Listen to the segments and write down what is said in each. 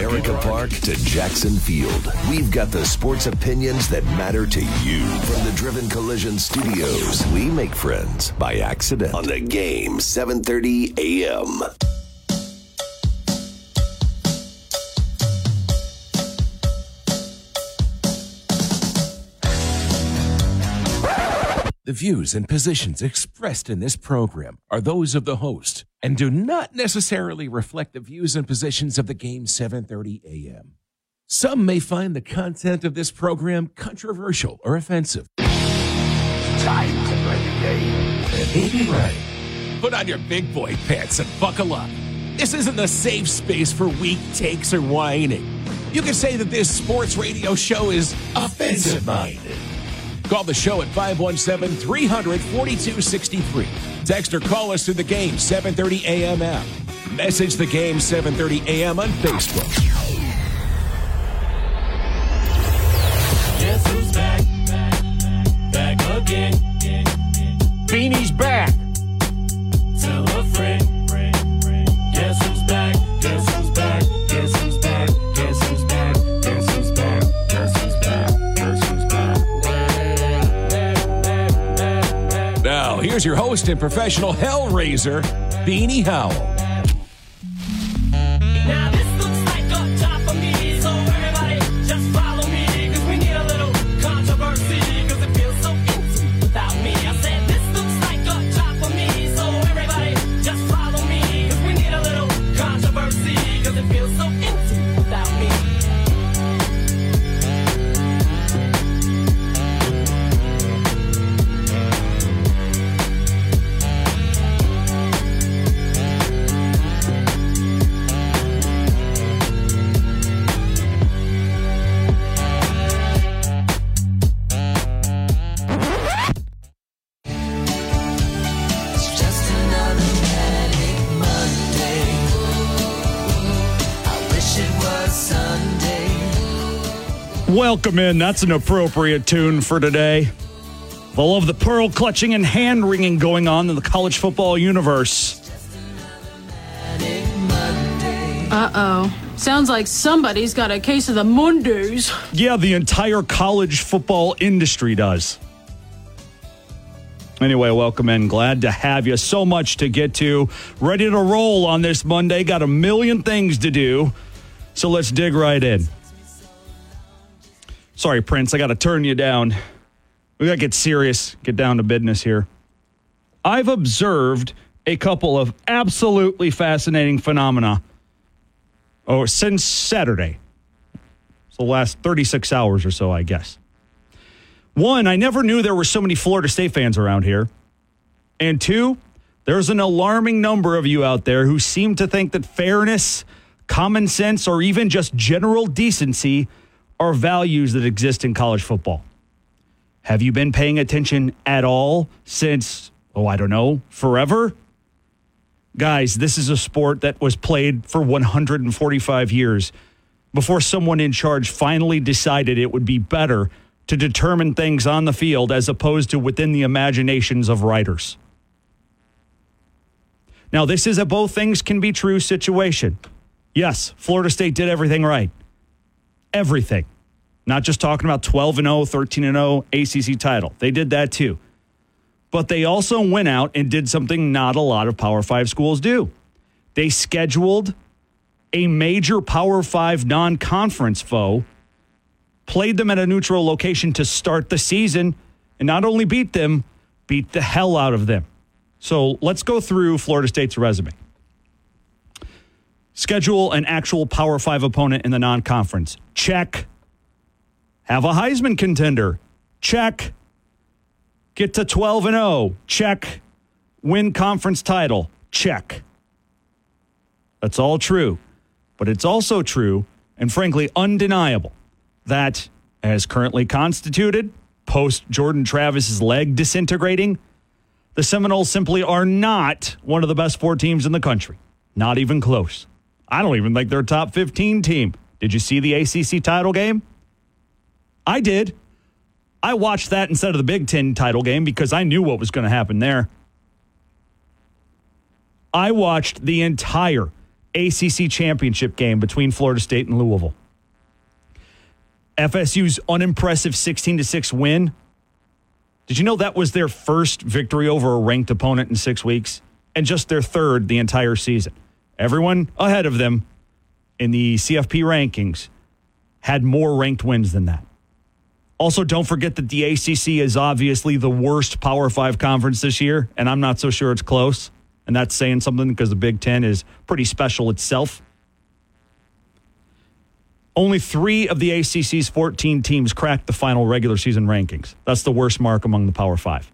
Comerica Park to Jackson Field, we've got the sports opinions that matter to you. From the Driven Collision Studios, we make friends by accident on the game 7:30 a.m. The views and positions expressed in this program are those of the host and do not necessarily reflect the views and positions of the game 7:30 a.m. Some may find the content of this program controversial or offensive. Time to play the game. And be right. Put on your big boy pants and buckle up. This isn't a safe space for weak takes or whining. You can say that this sports radio show is offensive minded. Call the show at 517 300 4263. Text or call us through the game 730 AM app. Message the game 730 AM on Facebook. Guess who's back? Back again. Beanie's back. Tell a friend. Here's your host and professional hellraiser, Beanie Howell. Welcome in. That's an appropriate tune for today. Full of the pearl clutching and hand wringing going on in the college football universe. Uh oh. Sounds like somebody's got a case of the Mondays. Yeah, the entire college football industry does. Anyway, welcome in. Glad to have you. So much to get to. Ready to roll on this Monday. Got a million things to do. So let's dig right in. Sorry, Prince. I got to turn you down. We got to get serious, get down to business here. I've observed a couple of absolutely fascinating phenomena oh, since Saturday. So the last 36 hours or so, I guess. One, I never knew there were so many Florida State fans around here. And two, there's an alarming number of you out there who seem to think that fairness, common sense, or even just general decency are values that exist in college football. Have you been paying attention at all since, oh, I don't know, forever? Guys, this is a sport that was played for 145 years before someone in charge finally decided it would be better to determine things on the field as opposed to within the imaginations of writers. Now, this is a both things can be true situation. Yes, Florida State did everything right. Everything. Not just talking about 12 and 0, 13 and 0 ACC title. They did that too. But they also went out and did something not a lot of Power 5 schools do. They scheduled a major Power 5 non-conference foe, played them at a neutral location to start the season, and not only beat them, beat the hell out of them. So, let's go through Florida State's resume. Schedule an actual Power 5 opponent in the non-conference. Check. Have a Heisman contender. Check. Get to 12 and 0. Check. Win conference title. Check. That's all true. But it's also true and frankly undeniable that as currently constituted, post Jordan Travis's leg disintegrating, the Seminoles simply are not one of the best four teams in the country. Not even close. I don't even think they're a top 15 team. Did you see the ACC title game? I did. I watched that instead of the Big Ten title game because I knew what was going to happen there. I watched the entire ACC championship game between Florida State and Louisville. FSU's unimpressive 16 to 6 win. Did you know that was their first victory over a ranked opponent in 6 weeks and just their third the entire season. Everyone ahead of them in the CFP rankings had more ranked wins than that. Also, don't forget that the ACC is obviously the worst Power Five conference this year, and I'm not so sure it's close. And that's saying something because the Big Ten is pretty special itself. Only three of the ACC's 14 teams cracked the final regular season rankings. That's the worst mark among the Power Five.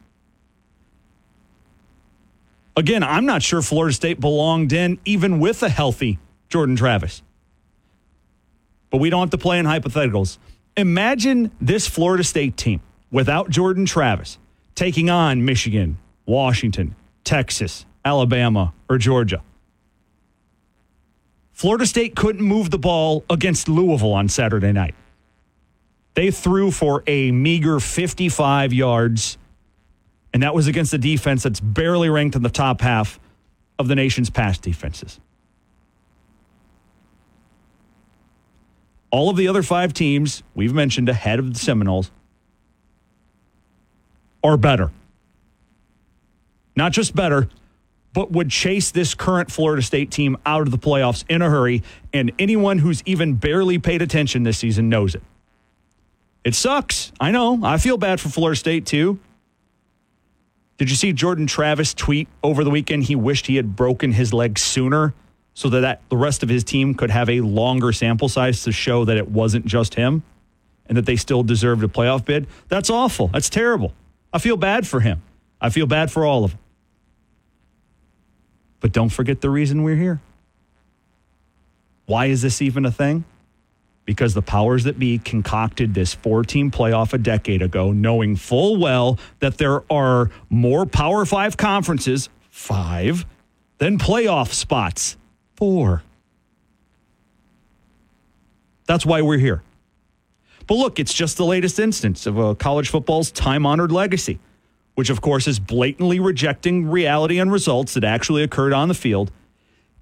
Again, I'm not sure Florida State belonged in even with a healthy Jordan Travis. But we don't have to play in hypotheticals. Imagine this Florida State team without Jordan Travis taking on Michigan, Washington, Texas, Alabama, or Georgia. Florida State couldn't move the ball against Louisville on Saturday night. They threw for a meager 55 yards, and that was against a defense that's barely ranked in the top half of the nation's pass defenses. All of the other five teams we've mentioned ahead of the Seminoles are better. Not just better, but would chase this current Florida State team out of the playoffs in a hurry. And anyone who's even barely paid attention this season knows it. It sucks. I know. I feel bad for Florida State too. Did you see Jordan Travis tweet over the weekend? He wished he had broken his leg sooner so that, that the rest of his team could have a longer sample size to show that it wasn't just him and that they still deserved a playoff bid. That's awful. That's terrible. I feel bad for him. I feel bad for all of them. But don't forget the reason we're here. Why is this even a thing? Because the powers that be concocted this four team playoff a decade ago, knowing full well that there are more Power Five conferences, five, than playoff spots, four. That's why we're here. But look, it's just the latest instance of uh, college football's time honored legacy, which, of course, is blatantly rejecting reality and results that actually occurred on the field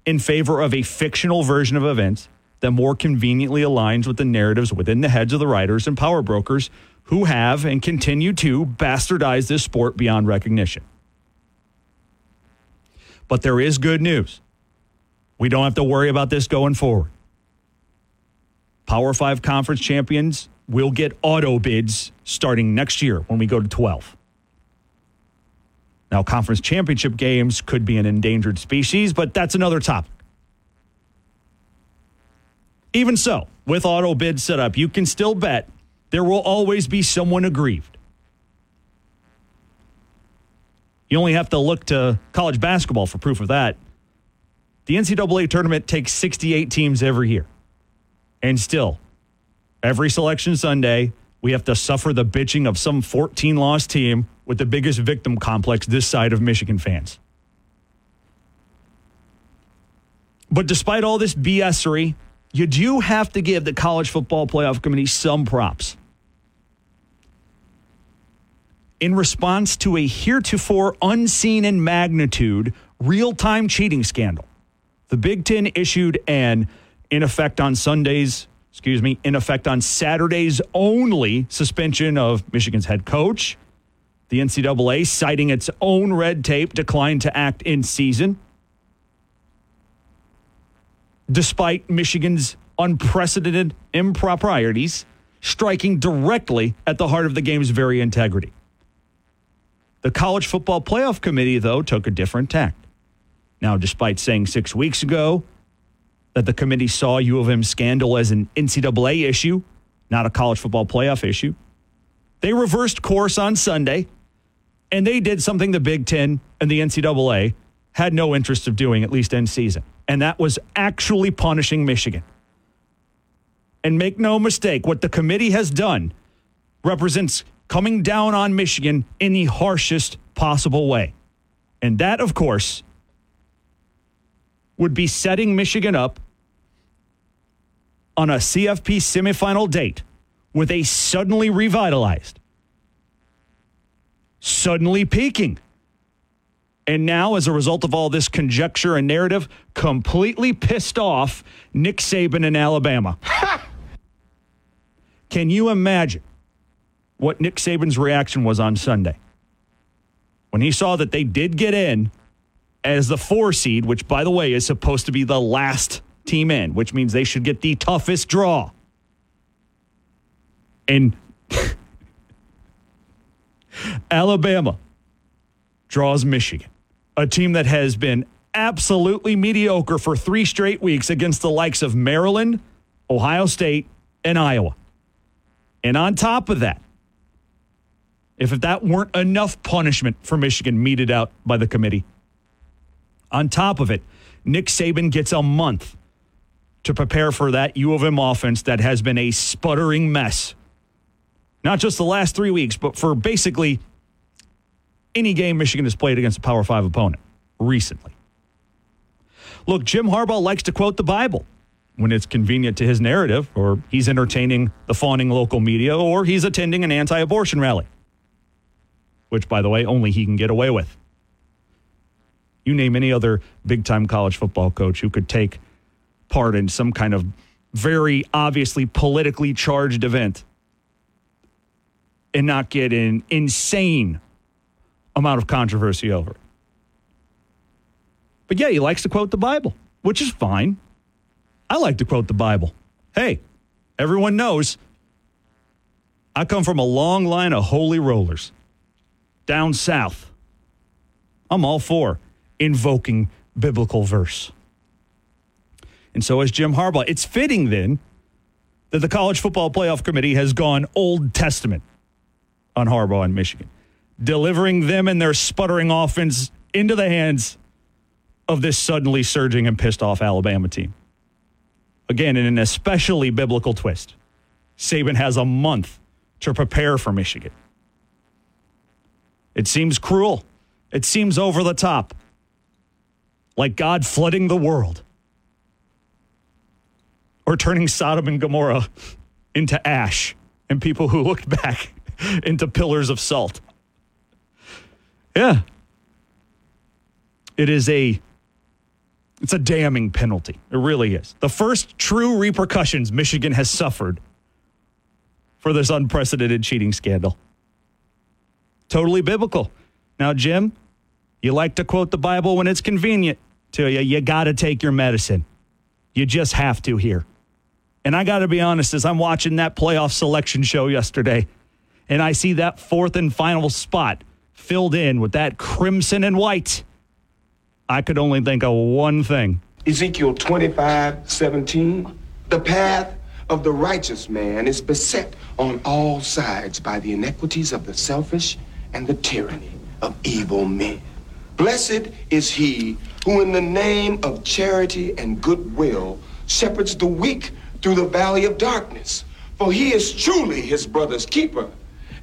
in favor of a fictional version of events that more conveniently aligns with the narratives within the heads of the writers and power brokers who have and continue to bastardize this sport beyond recognition. But there is good news. We don't have to worry about this going forward. Power Five conference champions will get auto bids starting next year when we go to 12. Now, conference championship games could be an endangered species, but that's another topic. Even so, with auto bid set up, you can still bet there will always be someone aggrieved. You only have to look to college basketball for proof of that. The NCAA tournament takes 68 teams every year. And still, every selection Sunday, we have to suffer the bitching of some 14 loss team with the biggest victim complex this side of Michigan fans. But despite all this BSery, you do have to give the College Football Playoff Committee some props. In response to a heretofore unseen in magnitude real time cheating scandal, the Big Ten issued an, in effect on Sundays, excuse me, in effect on Saturdays only suspension of Michigan's head coach. The NCAA, citing its own red tape, declined to act in season despite Michigan's unprecedented improprieties striking directly at the heart of the game's very integrity. The College Football Playoff Committee, though, took a different tact. Now, despite saying six weeks ago that the committee saw U of M scandal as an NCAA issue, not a college football playoff issue, they reversed course on Sunday and they did something the Big Ten and the NCAA had no interest of doing, at least in season and that was actually punishing Michigan. And make no mistake, what the committee has done represents coming down on Michigan in the harshest possible way. And that, of course, would be setting Michigan up on a CFP semifinal date with a suddenly revitalized, suddenly peaking And now, as a result of all this conjecture and narrative, completely pissed off Nick Saban in Alabama. Can you imagine what Nick Saban's reaction was on Sunday? When he saw that they did get in as the four seed, which, by the way, is supposed to be the last team in, which means they should get the toughest draw. And Alabama draws Michigan, a team that has been absolutely mediocre for three straight weeks against the likes of Maryland, Ohio State, and Iowa. And on top of that, if that weren't enough punishment for Michigan meted out by the committee, on top of it, Nick Saban gets a month to prepare for that U of M offense that has been a sputtering mess. Not just the last three weeks, but for basically any game Michigan has played against a Power Five opponent recently. Look, Jim Harbaugh likes to quote the Bible when it's convenient to his narrative, or he's entertaining the fawning local media, or he's attending an anti abortion rally, which, by the way, only he can get away with. You name any other big time college football coach who could take part in some kind of very obviously politically charged event and not get an insane amount of controversy over. But yeah, he likes to quote the Bible, which is fine. I like to quote the Bible. Hey, everyone knows I come from a long line of holy rollers down south. I'm all for invoking biblical verse. And so is Jim Harbaugh. It's fitting then that the College Football Playoff Committee has gone Old Testament on Harbaugh and Michigan, delivering them and their sputtering offense into the hands of this suddenly surging and pissed off Alabama team. Again, in an especially biblical twist, Saban has a month to prepare for Michigan. It seems cruel. It seems over the top. Like God flooding the world or turning Sodom and Gomorrah into ash and people who looked back into pillars of salt. Yeah. It is a it's a damning penalty. It really is. The first true repercussions Michigan has suffered for this unprecedented cheating scandal. Totally biblical. Now, Jim, you like to quote the Bible when it's convenient to you. You got to take your medicine. You just have to here. And I got to be honest, as I'm watching that playoff selection show yesterday, and I see that fourth and final spot filled in with that crimson and white, I could only think of one thing. Ezekiel 25, 17. The path of the righteous man is beset on all sides by the iniquities of the selfish and the tyranny of evil men. Blessed is he who, in the name of charity and goodwill, shepherds the weak through the valley of darkness. For he is truly his brother's keeper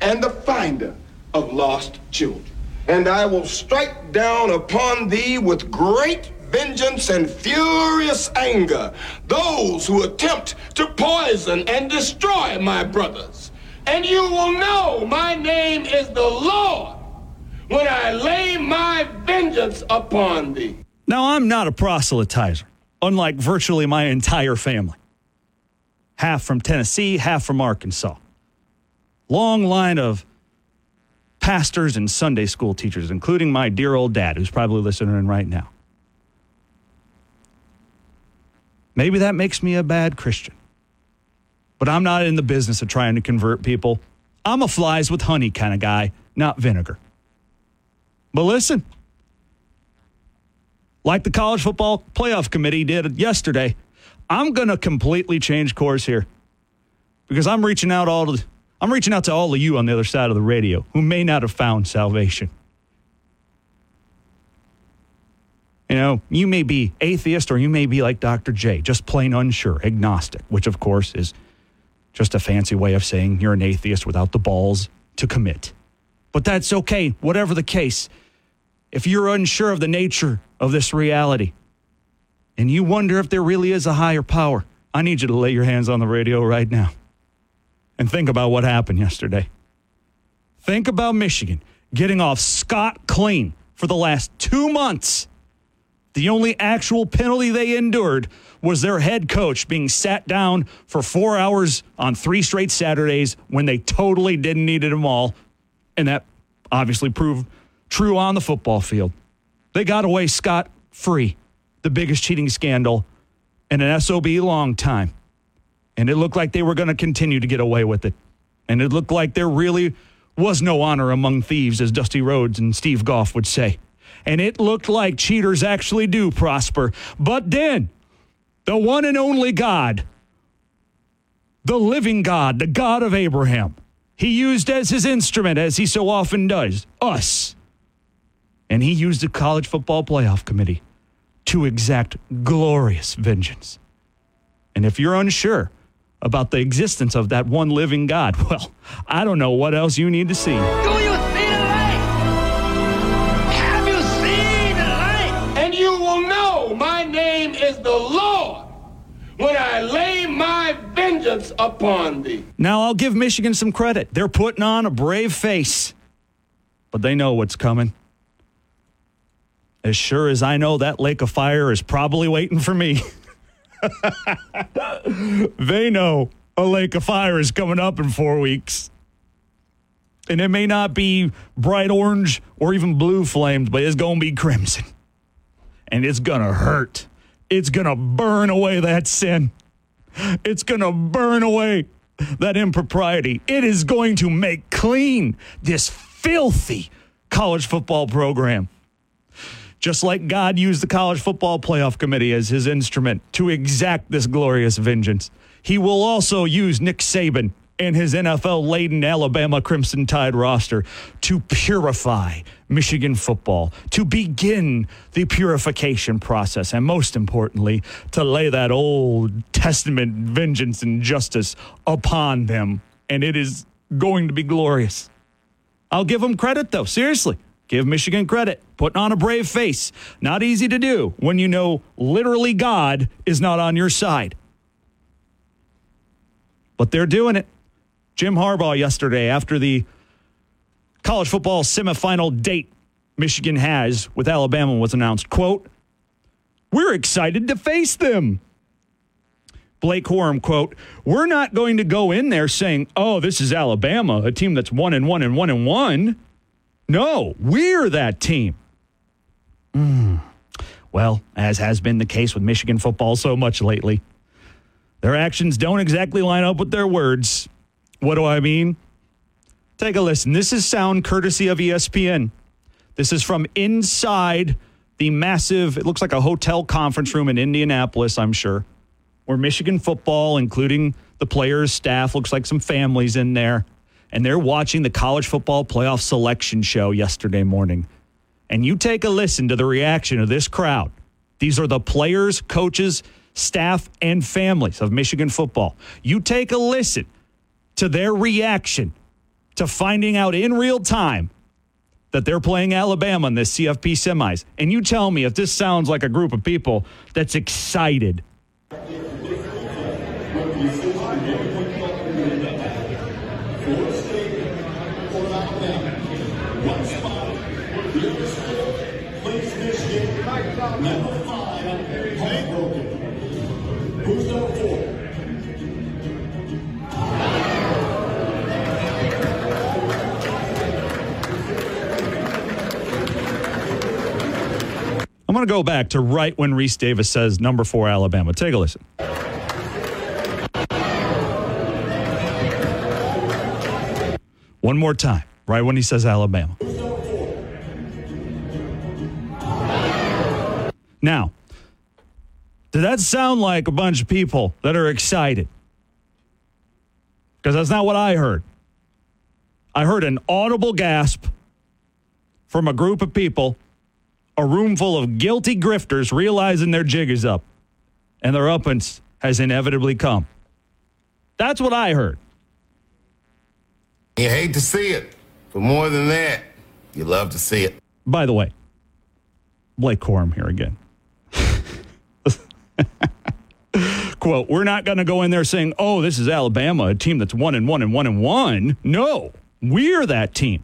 and the finder of lost children. And I will strike down upon thee with great vengeance and furious anger those who attempt to poison and destroy my brothers. And you will know my name is the Lord when I lay my vengeance upon thee. Now, I'm not a proselytizer, unlike virtually my entire family. Half from Tennessee, half from Arkansas. Long line of pastors and Sunday school teachers, including my dear old dad, who's probably listening right now. Maybe that makes me a bad Christian. But I'm not in the business of trying to convert people. I'm a flies with honey kind of guy, not vinegar. But listen, like the college football playoff committee did yesterday, I'm going to completely change course here because I'm reaching out all to, I'm reaching out to all of you on the other side of the radio who may not have found salvation. You know, you may be atheist or you may be like Dr. J, just plain unsure, agnostic, which of course is just a fancy way of saying you're an atheist without the balls to commit. But that's okay, whatever the case. If you're unsure of the nature of this reality and you wonder if there really is a higher power, I need you to lay your hands on the radio right now and think about what happened yesterday. Think about Michigan getting off scot clean for the last two months. The only actual penalty they endured was their head coach being sat down for four hours on three straight Saturdays when they totally didn't need it at them all. And that obviously proved true on the football field. They got away scot free, the biggest cheating scandal in an SOB long time. And it looked like they were going to continue to get away with it. And it looked like there really was no honor among thieves, as Dusty Rhodes and Steve Goff would say. And it looked like cheaters actually do prosper. But then, the one and only God, the living God, the God of Abraham, he used as his instrument, as he so often does, us. And he used the college football playoff committee to exact glorious vengeance. And if you're unsure about the existence of that one living God, well, I don't know what else you need to see. Do you see the light? Have you seen the light? And you will know my name is the Lord when I lay my vengeance upon thee. Now, I'll give Michigan some credit. They're putting on a brave face, but they know what's coming. As sure as I know that lake of fire is probably waiting for me. they know a lake of fire is coming up in four weeks. And it may not be bright orange or even blue flames, but it's going to be crimson. And it's going to hurt. It's going to burn away that sin. It's going to burn away that impropriety. It is going to make clean this filthy college football program. Just like God used the college football playoff committee as his instrument to exact this glorious vengeance, he will also use Nick Saban and his NFL laden Alabama Crimson Tide roster to purify Michigan football, to begin the purification process, and most importantly, to lay that Old Testament vengeance and justice upon them. And it is going to be glorious. I'll give them credit, though. Seriously, give Michigan credit. Putting on a brave face. Not easy to do when you know literally God is not on your side. But they're doing it. Jim Harbaugh yesterday, after the college football semifinal date Michigan has with Alabama was announced, quote, we're excited to face them. Blake Corum, quote, we're not going to go in there saying, oh, this is Alabama, a team that's one and one and one and one. No, we're that team. Mm. Well, as has been the case with Michigan football so much lately, their actions don't exactly line up with their words. What do I mean? Take a listen. This is sound courtesy of ESPN. This is from inside the massive, it looks like a hotel conference room in Indianapolis, I'm sure, where Michigan football, including the players, staff, looks like some families in there. And they're watching the college football playoff selection show yesterday morning. And you take a listen to the reaction of this crowd. These are the players, coaches, staff, and families of Michigan football. You take a listen to their reaction to finding out in real time that they're playing Alabama in this CFP semis. And you tell me if this sounds like a group of people that's excited. I'm going to go back to right when Rece Davis says number four Alabama. Take a listen. One more time, right when he says Alabama. Now, did that sound like a bunch of people that are excited? Because that's not what I heard. I heard an audible gasp from a group of people, a room full of guilty grifters realizing their jig is up and their uppance has inevitably come. That's what I heard. You hate to see it, but more than that, you love to see it. By the way, Blake Corum here again. Quote, we're not going to go in there saying, oh, this is Alabama, a team that's one and one and one and one. No, we're that team.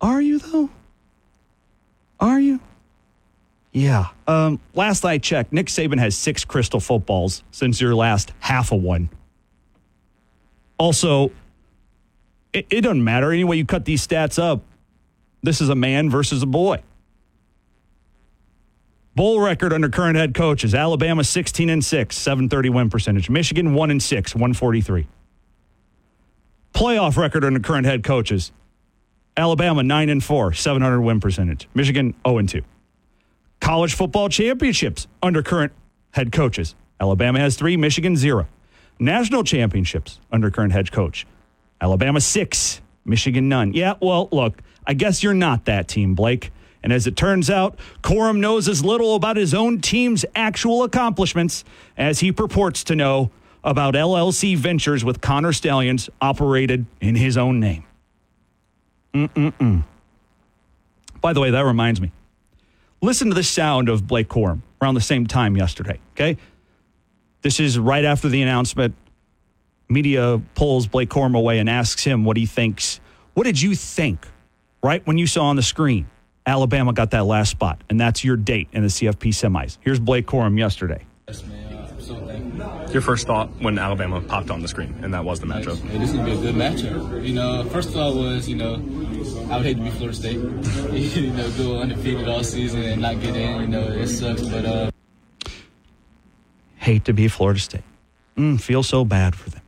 Are you, though? Are you? Yeah. Um, last I checked, Nick Saban has six crystal footballs since your last half of one. Also, it, it doesn't matter. Anyway, you cut these stats up. This is a man versus a boy. Bowl record under current head coaches Alabama 16 and 6, 730 win percentage. Michigan 1 and 6, 143. Playoff record under current head coaches Alabama 9 and 4, 700 win percentage. Michigan 0 and 2. College football championships under current head coaches. Alabama has 3, Michigan 0. National championships under current head coach. Alabama 6, Michigan none. Yeah, well, look, I guess you're not that team, Blake. And as it turns out, Corum knows as little about his own team's actual accomplishments as he purports to know about LLC ventures with Connor Stalions operated in his own name. Mm-mm-mm. By the way, that reminds me. Listen to the sound of Blake Corum around the same time yesterday, okay? This is right after the announcement. Media pulls Blake Corum away and asks him what he thinks. What did you think right when you saw on the screen Alabama got that last spot, and that's your date in the CFP semis? Here's Blake Corum yesterday. Yes, man. I'm so thankful. Your first thought when Alabama popped on the screen, and that was the matchup. Hey, this is gonna be a good matchup. You know, first thought was, you know, I would hate to be Florida State. you know, go undefeated all season and not get in. You know, it sucks. But uh, Hate to be Florida State. Mm, feel so bad for them.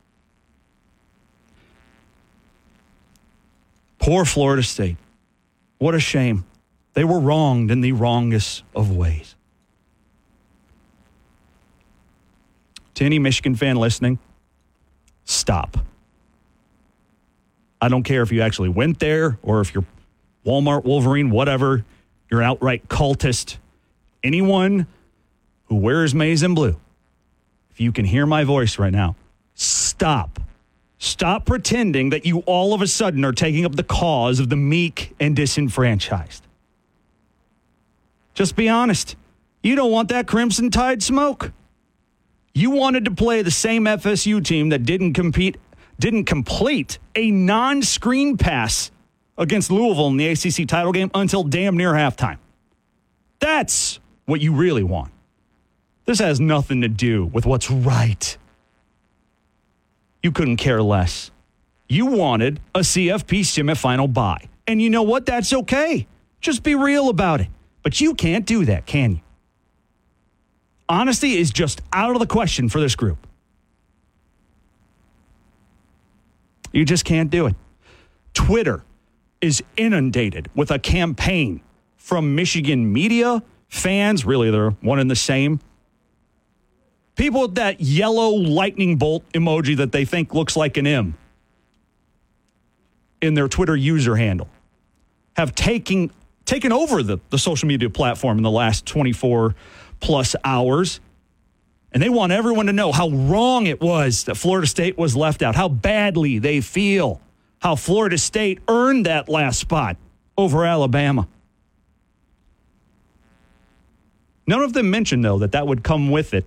Poor Florida State. What a shame. They were wronged in the wrongest of ways. To any Michigan fan listening, stop. I don't care if you actually went there or if you're Walmart Wolverine, whatever, you're an outright cultist. Anyone who wears maize and blue, if you can hear my voice right now, stop. Stop pretending that you all of a sudden are taking up the cause of the meek and disenfranchised. Just be honest. You don't want that Crimson Tide smoke. You wanted to play the same FSU team that didn't compete, didn't complete a non-screen pass against Louisville in the ACC title game until damn near halftime. That's what you really want. This has nothing to do with what's right. You couldn't care less. You wanted a CFP semifinal bye. And you know what? That's okay. Just be real about it. But you can't do that, can you? Honesty is just out of the question for this group. You just can't do it. Twitter is inundated with a campaign from Michigan media, fans, really, they're one and the same. People with that yellow lightning bolt emoji that they think looks like an M in their Twitter user handle have taken taken over the, the social media platform in the last 24 plus hours. And they want everyone to know how wrong it was that Florida State was left out, how badly they feel, how Florida State earned that last spot over Alabama. None of them mentioned, though, that that would come with it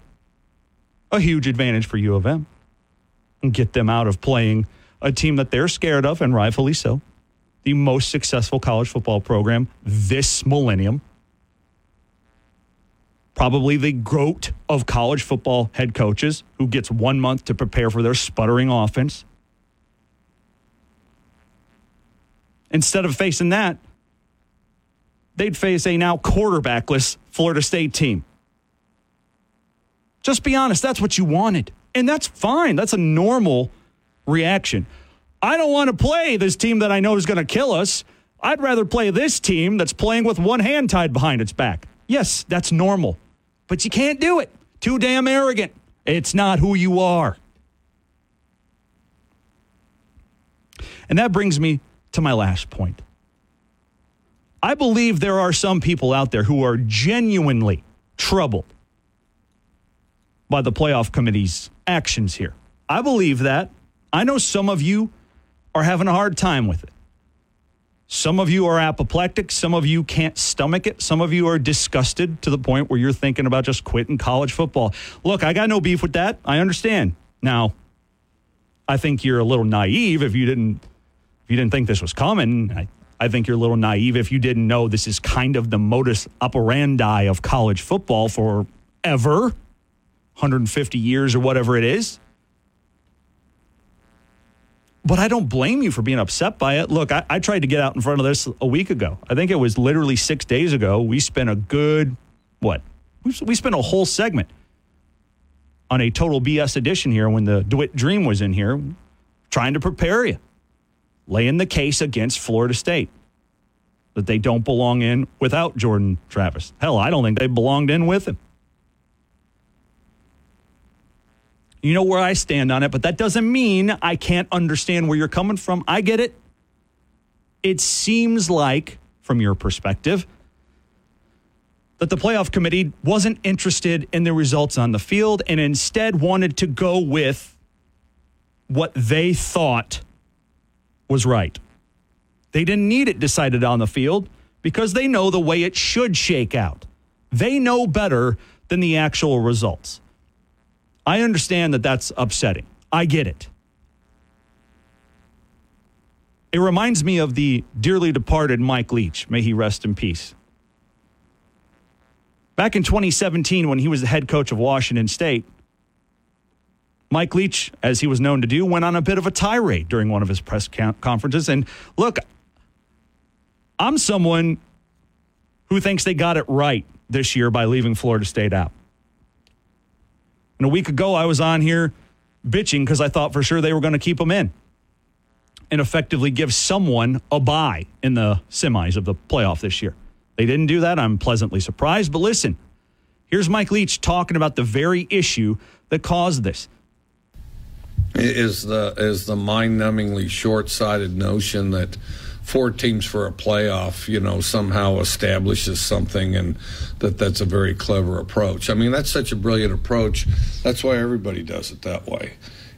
a huge advantage for U of M and get them out of playing a team that they're scared of, and rightfully so, the most successful college football program this millennium. Probably the goat of college football head coaches who gets one month to prepare for their sputtering offense. Instead of facing that, they'd face a now quarterbackless Florida State team. Just be honest, that's what you wanted. And that's fine. That's a normal reaction. I don't want to play this team that I know is going to kill us. I'd rather play this team that's playing with one hand tied behind its back. Yes, that's normal. But you can't do it. Too damn arrogant. It's not who you are. And that brings me to my last point. I believe there are some people out there who are genuinely troubled by the playoff committee's actions here. I believe that. I know some of you are having a hard time with it. Some of you are apoplectic. Some of you can't stomach it. Some of you are disgusted to the point where you're thinking about just quitting college football. Look, I got no beef with that. I understand. Now, I think you're a little naive if you didn't if you didn't think this was coming. I, I think you're a little naive if you didn't know this is kind of the modus operandi of college football for ever, 150 years or whatever it is. But I don't blame you for being upset by it. Look, I, I tried to get out in front of this a week ago. I think it was literally six days ago. We spent a good, what? We, we spent a whole segment on a total BS edition here when the DeWitt Dream was in here, trying to prepare you, laying the case against Florida State that they don't belong in without Jordan Travis. Hell, I don't think they belonged in with him. You know where I stand on it, but that doesn't mean I can't understand where you're coming from. I get it. It seems like, from your perspective, that the playoff committee wasn't interested in the results on the field and instead wanted to go with what they thought was right. They didn't need it decided on the field because they know the way it should shake out. They know better than the actual results. I understand that that's upsetting. I get it. It reminds me of the dearly departed Mike Leach. May he rest in peace. Back in 2017, when he was the head coach of Washington State, Mike Leach, as he was known to do, went on a bit of a tirade during one of his press conferences. And look, I'm someone who thinks they got it right this year by leaving Florida State out. And a week ago, I was on here bitching because I thought for sure they were going to keep them in and effectively give someone a bye in the semis of the playoff this year. They didn't do that. I'm pleasantly surprised. But listen, here's Mike Leach talking about the very issue that caused this. Is the is the mind-numbingly short-sighted notion that four teams for a playoff, you know, somehow establishes something, and that that's a very clever approach. I mean, that's such a brilliant approach. That's why everybody does it that way.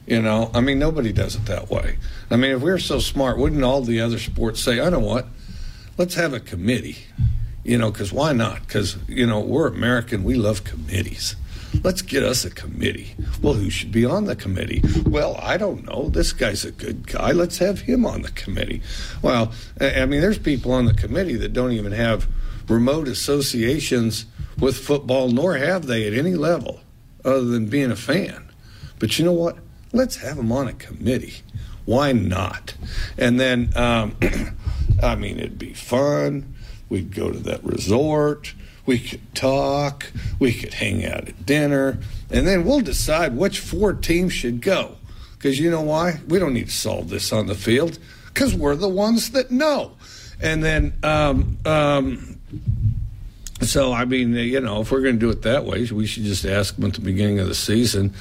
You know, I mean, nobody does it that way. I mean, if we were so smart, wouldn't all the other sports say, I know what? Let's have a committee you know, because why not? Because, you know, we're American, we love committees. Let's get us a committee. Well, who should be on the committee? Well, I don't know. This guy's a good guy. Let's have him on the committee. Well, I mean, there's people on the committee that don't even have remote associations with football, nor have they at any level other than being a fan. But you know what? Let's have them on a committee. Why not? And then, um, I mean, it'd be fun. We'd go to that resort. We could talk. We could hang out at dinner. And then we'll decide which four teams should go. Because you know why? We don't need to solve this on the field because we're the ones that know. And then, um, um, so I mean, you know, if we're going to do it that way, we should just ask them at the beginning of the season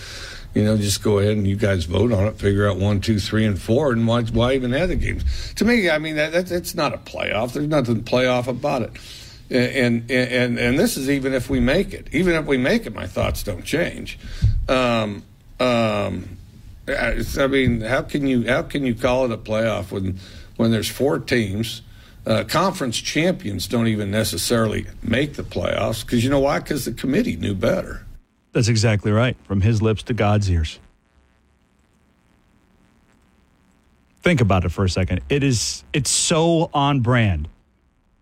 you know, just go ahead and you guys vote on it, figure out one, two, three, and four, and why, why even have the games? To me, I mean, that, that, that's not a playoff. There's nothing playoff about it. And, and and this is even if we make it. Even if we make it, my thoughts don't change. Um, um, I mean, how can you how can you call it a playoff when when there's four teams? Uh, conference champions don't even necessarily make the playoffs because you know why? Because the committee knew better. That's exactly right. From his lips to God's ears. Think about it for a second. It is it's so on brand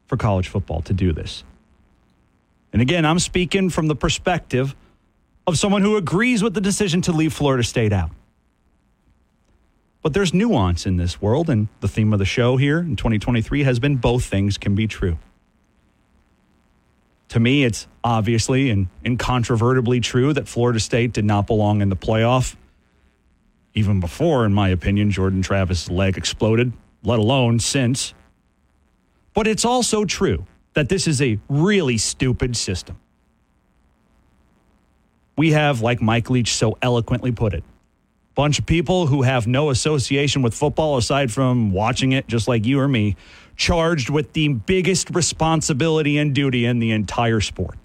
for college football to do this. And again, I'm speaking from the perspective of someone who agrees with the decision to leave Florida State out. But there's nuance in this world, and the theme of the show here in 2023 has been both things can be true. To me, it's obviously and incontrovertibly true that Florida State did not belong in the playoff. Even before, in my opinion, Jordan Travis' leg exploded, let alone since. But it's also true that this is a really stupid system. We have, like Mike Leach so eloquently put it, a bunch of people who have no association with football aside from watching it just like you or me charged with the biggest responsibility and duty in the entire sport.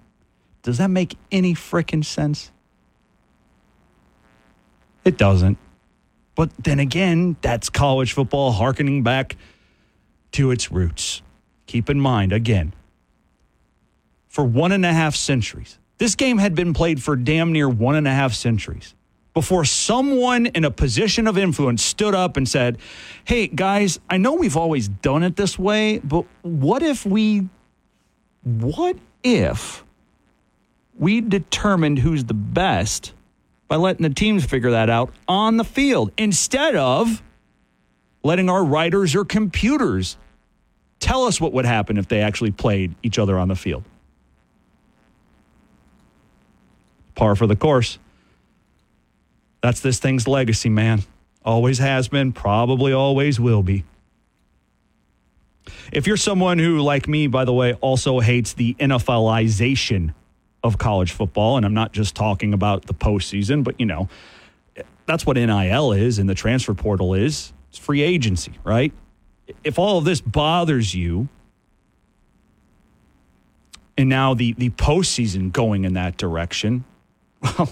Does that make any frickin' sense? It doesn't. But then again, that's college football harkening back to its roots. Keep in mind, again, for one and a half centuries, this game had been played for damn near one and a half centuries. before someone in a position of influence stood up and said, Hey, guys, I know we've always done it this way, but what if we, what if we determined who's the best by letting the teams figure that out on the field instead of letting our writers or computers tell us what would happen if they actually played each other on the field? Par for the course. That's this thing's legacy, man. Always has been, probably always will be. If you're someone who, like me, by the way, also hates the NFLization of college football, and I'm not just talking about the postseason, but you know, that's what NIL is and the transfer portal is. It's free agency, right? If all of this bothers you, and now the the postseason going in that direction, well,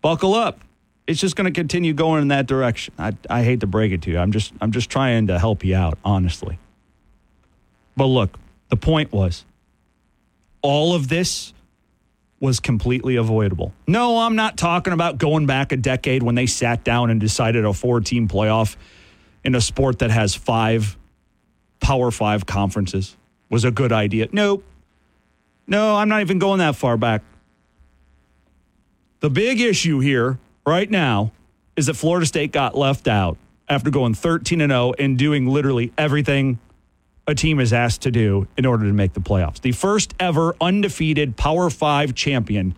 buckle up. It's just going to continue going in that direction. I, I hate to break it to you. I'm just I'm just trying to help you out, honestly. But look, the point was all of this was completely avoidable. No, I'm not talking about going back a decade when they sat down and decided a four team playoff in a sport that has five Power Five conferences was a good idea. Nope. No, I'm not even going that far back. The big issue here right now is that Florida State got left out after going 13 and 0 and doing literally everything a team is asked to do in order to make the playoffs. The first ever undefeated Power 5 champion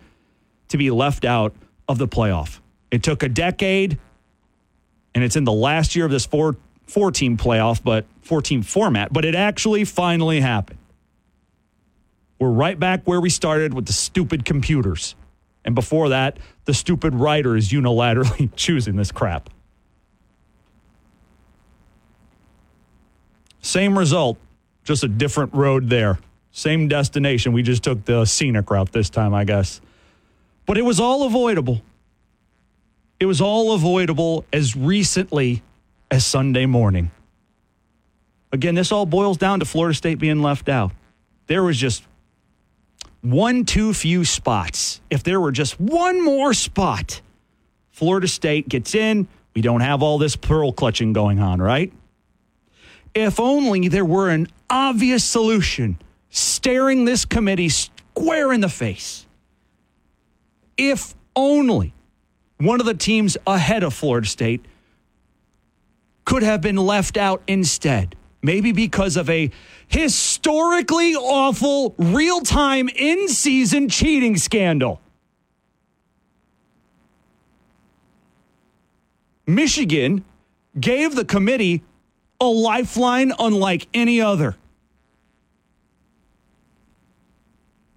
to be left out of the playoff. It took a decade and it's in the last year of this four four team playoff, but four team format, but it actually finally happened. We're right back where we started with the stupid computers. And before that, the stupid writer is unilaterally choosing this crap. Same result, just a different road there. Same destination. We just took the scenic route this time, I guess. But it was all avoidable. It was all avoidable as recently as Sunday morning. Again, this all boils down to Florida State being left out. There was just one too few spots. If there were just one more spot, Florida State gets in. We don't have all this pearl clutching going on, right? If only there were an obvious solution staring this committee square in the face. If only one of the teams ahead of Florida State could have been left out instead. Maybe because of a historically awful real time in season cheating scandal. Michigan gave the committee a lifeline unlike any other.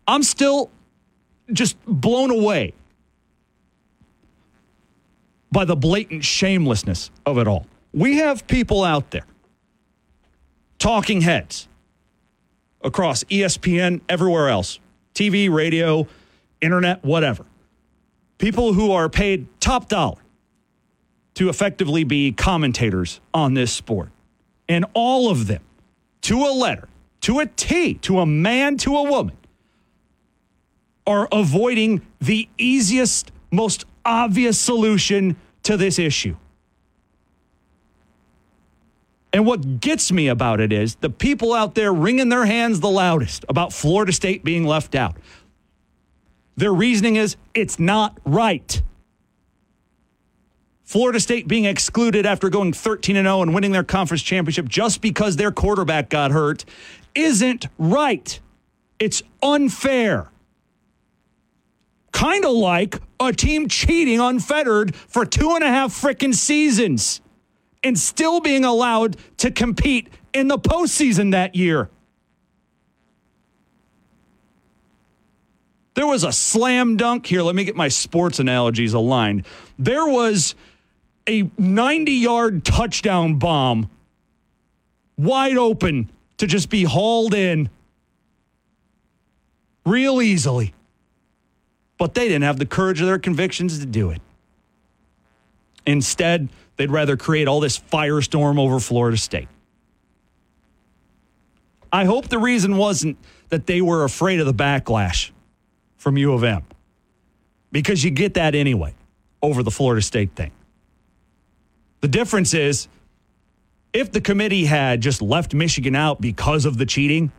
I'm still just blown away by the blatant shamelessness of it all. We have people out there, talking heads across ESPN, everywhere else, TV, radio, internet, whatever. People who are paid top dollar to effectively be commentators on this sport. And all of them, to a letter, to a T, to a man, to a woman, are avoiding the easiest, most obvious solution to this issue. And what gets me about it is the people out there wringing their hands the loudest about Florida State being left out. Their reasoning is it's not right. Florida State being excluded after going 13 and 0 and winning their conference championship just because their quarterback got hurt isn't right. It's unfair. Kind of like a team cheating unfettered for two and a half freaking seasons and still being allowed to compete in the postseason that year. There was a slam dunk here. Let me get my sports analogies aligned. There was a 90 yard touchdown bomb wide open to just be hauled in real easily. But they didn't have the courage of their convictions to do it. Instead, they'd rather create all this firestorm over Florida State. I hope the reason wasn't that they were afraid of the backlash from U of M, because you get that anyway. over the Florida State thing. The difference is if the committee had just left Michigan out because of the cheating,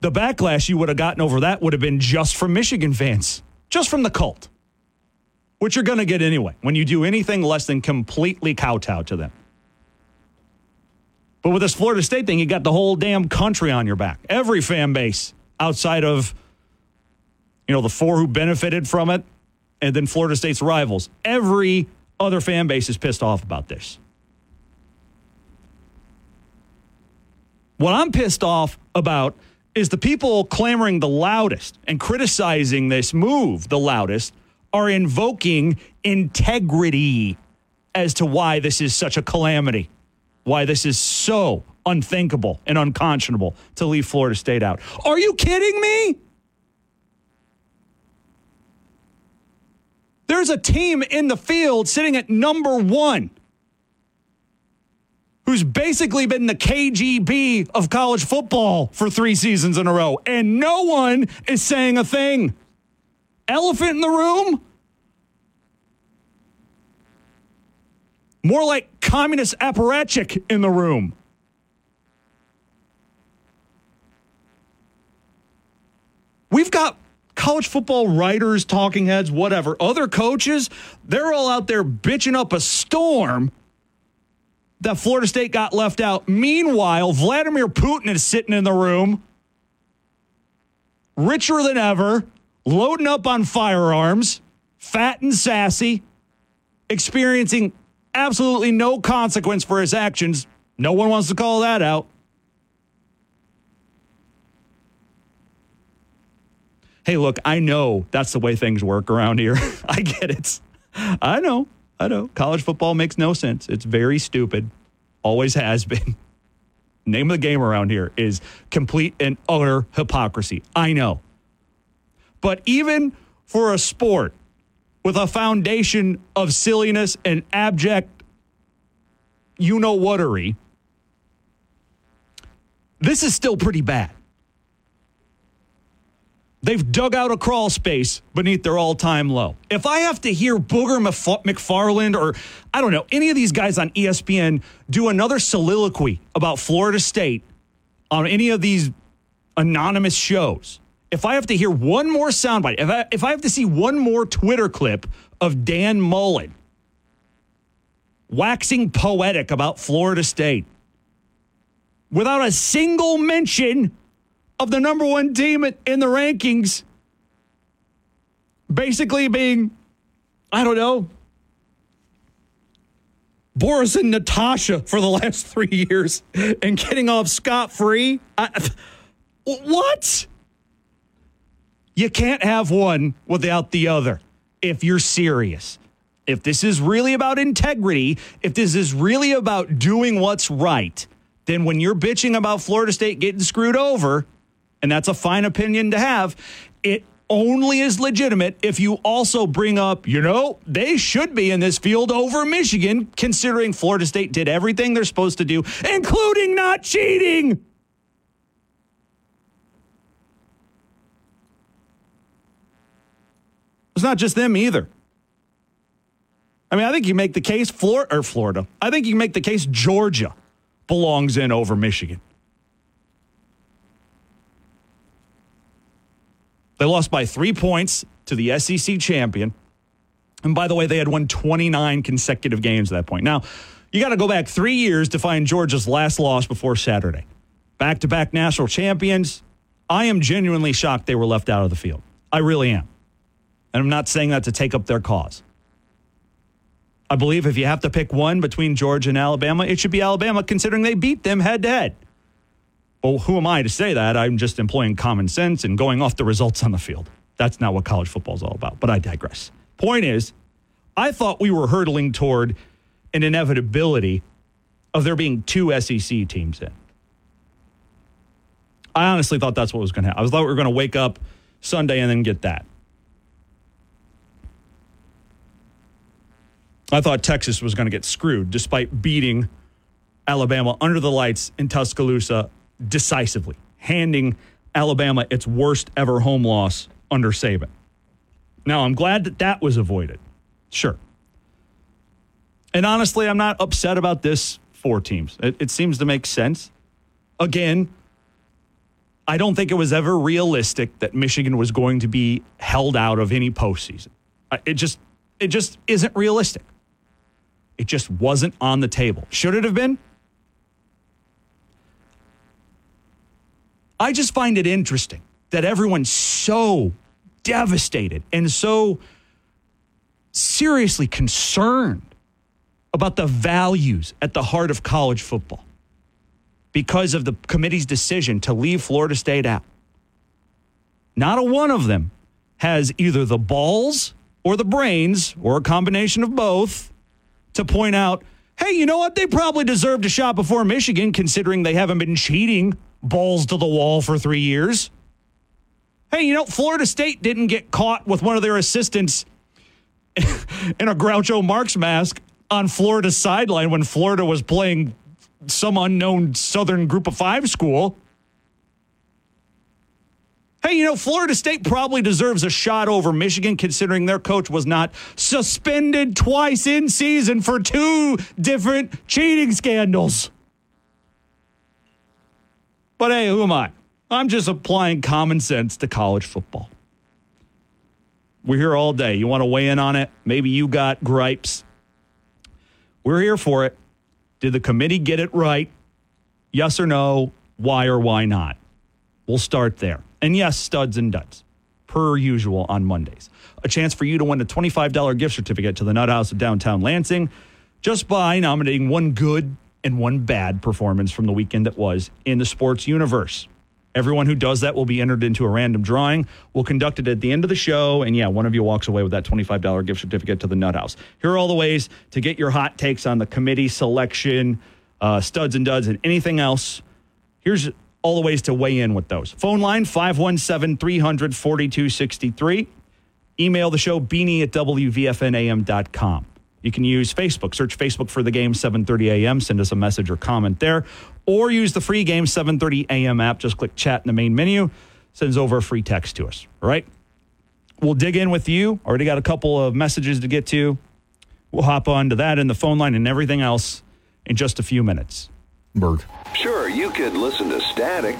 the backlash you would have gotten over that would have been just from Michigan fans, just from the cult, which you're going to get anyway when you do anything less than completely kowtow to them. But with this Florida State thing, you got the whole damn country on your back. Every fan base outside of, you know, the four who benefited from it and then Florida State's rivals. Every other fan base is pissed off about this. What I'm pissed off about is the people clamoring the loudest and criticizing this move the loudest are invoking integrity as to why this is such a calamity, why this is so unthinkable and unconscionable to leave Florida State out. Are you kidding me? There's a team in the field sitting at number one who's basically been the KGB of college football for three seasons in a row, and no one is saying a thing. Elephant in the room? More like communist apparatchik in the room. We've got college football writers, talking heads, whatever, other coaches, they're all out there bitching up a storm that Florida State got left out. Meanwhile, Vladimir Putin is sitting in the room, richer than ever, loading up on firearms, fat and sassy, experiencing absolutely no consequence for his actions. No one wants to call that out. Hey, look, I know that's the way things work around here. I get it. I know. I know. College football makes no sense. It's very stupid. Always has been. Name of the game around here is complete and utter hypocrisy. I know. But even for a sport with a foundation of silliness and abject you know whatery, this is still pretty bad. They've dug out a crawl space beneath their all time low. If I have to hear Booger McF- McFarland or, I don't know, any of these guys on ESPN do another soliloquy about Florida State on any of these anonymous shows, if I have to hear one more soundbite, if I, if I have to see one more Twitter clip of Dan Mullen waxing poetic about Florida State without a single mention of the number one team in the rankings basically being, I don't know, Boris and Natasha for the last three years and getting off scot free. What? You can't have one without the other if you're serious. If this is really about integrity, if this is really about doing what's right, then when you're bitching about Florida State getting screwed over, and that's a fine opinion to have, it only is legitimate if you also bring up, you know, they should be in this field over Michigan, considering Florida State did everything they're supposed to do, including not cheating. It's not just them either. I mean, I think you make the case Florida or er, Florida. I think you make the case Georgia belongs in over Michigan. They lost by three points to the SEC champion. And by the way, they had won 29 consecutive games at that point. Now, you got to go back three years to find Georgia's last loss before Saturday. Back to back national champions. I am genuinely shocked they were left out of the field. I really am. And I'm not saying that to take up their cause. I believe if you have to pick one between Georgia and Alabama, it should be Alabama, considering they beat them head to head. Well, who am I to say that? I'm just employing common sense and going off the results on the field. That's not what college football is all about, but I digress. Point is, I thought we were hurtling toward an inevitability of there being two SEC teams in. I honestly thought that's what was going to happen. I was thought we were going to wake up Sunday and then get that. I thought Texas was going to get screwed despite beating Alabama under the lights in Tuscaloosa decisively, handing Alabama its worst ever home loss under Saban. Now, I'm glad that that was avoided. Sure. And honestly, I'm not upset about this four teams. It, it seems to make sense. Again, I don't think it was ever realistic that Michigan was going to be held out of any postseason. It just, it just isn't realistic. It just wasn't on the table. Should it have been? I just find it interesting that everyone's so devastated and so seriously concerned about the values at the heart of college football because of the committee's decision to leave Florida State out. Not a one of them has either the balls or the brains or a combination of both to point out, hey, you know what? They probably deserved a shot before Michigan, considering they haven't been cheating balls to the wall for three years. Hey, you know, Florida State didn't get caught with one of their assistants in a Groucho Marx mask on Florida's sideline when Florida was playing some unknown Southern Group of Five school. Hey, you know, Florida State probably deserves a shot over Michigan considering their coach was not suspended twice in season for two different cheating scandals. But hey, who am I? I'm just applying common sense to college football. We're here all day. You want to weigh in on it? Maybe you got gripes. We're here for it. Did the committee get it right? Yes or no? Why or why not? We'll start there. And yes, studs and duds, per usual on Mondays. A chance for you to win a $25 gift certificate to the Nut House of downtown Lansing just by nominating one good and one bad performance from the weekend that was in the sports universe. Everyone who does that will be entered into a random drawing. We'll conduct it at the end of the show. And yeah, one of you walks away with that $25 gift certificate to the Nut House. Here are all the ways to get your hot takes on the committee selection, uh, studs and duds, and anything else. Here's all the ways to weigh in with those. Phone line 517 300 4263. Email the show beanie at WVFNAM.com. You can use Facebook. Search Facebook for the game 7:30 a.m. Send us a message or comment there, or use the free game 7:30 a.m. app. Just click chat in the main menu. Sends over a free text to us. All right. We'll dig in with you. Already got a couple of messages to get to. We'll hop on to that in the phone line and everything else in just a few minutes. Sure, you could listen to static.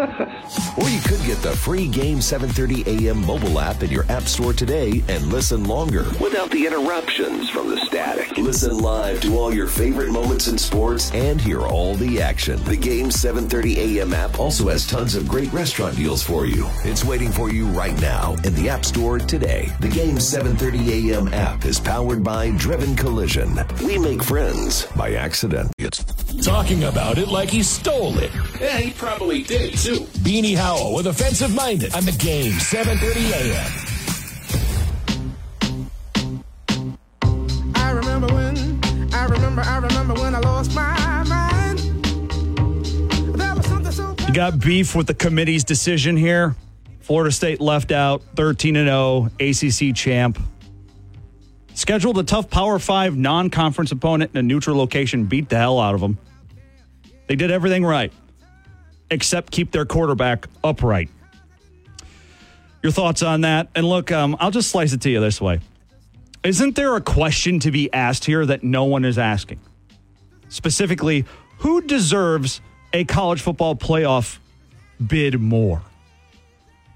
or you could get the free Game 730 AM mobile app in your app store today and listen longer without the interruptions from the static. Listen live to all your favorite moments in sports and hear all the action. The Game 730 AM app also has tons of great restaurant deals for you. It's waiting for you right now in the app store today. The Game 730 AM app is powered by Driven Collision. We make friends by accident. It's Talking about it like he stole it. Yeah, he probably did too. Beanie Howell with Offensive Minded on the game, 7:30 a.m. I remember when, I remember, I remember when I lost my mind. There was something so You got beef with the committee's decision here. Florida State left out 13 and 0 ACC champ. Scheduled a tough Power 5 non-conference opponent in a neutral location, beat the hell out of them. They did everything right except keep their quarterback upright. Your thoughts on that? And look, um, I'll just slice it to you this way. Isn't there a question to be asked here that no one is asking? Specifically, who deserves a college football playoff bid more?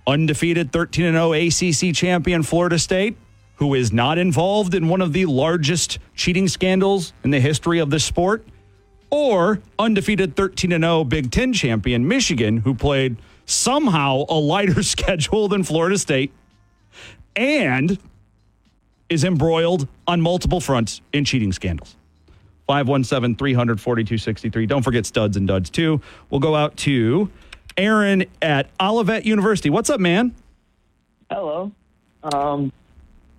Undefeated 13 0 ACC champion Florida State, who is not involved in one of the largest cheating scandals in the history of this sport? Or undefeated 13 0 Big Ten champion Michigan, who played somehow a lighter schedule than Florida State and is embroiled on multiple fronts in cheating scandals. 517 342 63. Don't forget studs and duds, too. We'll go out to Aaron at Olivet University. What's up, man? Hello. Um,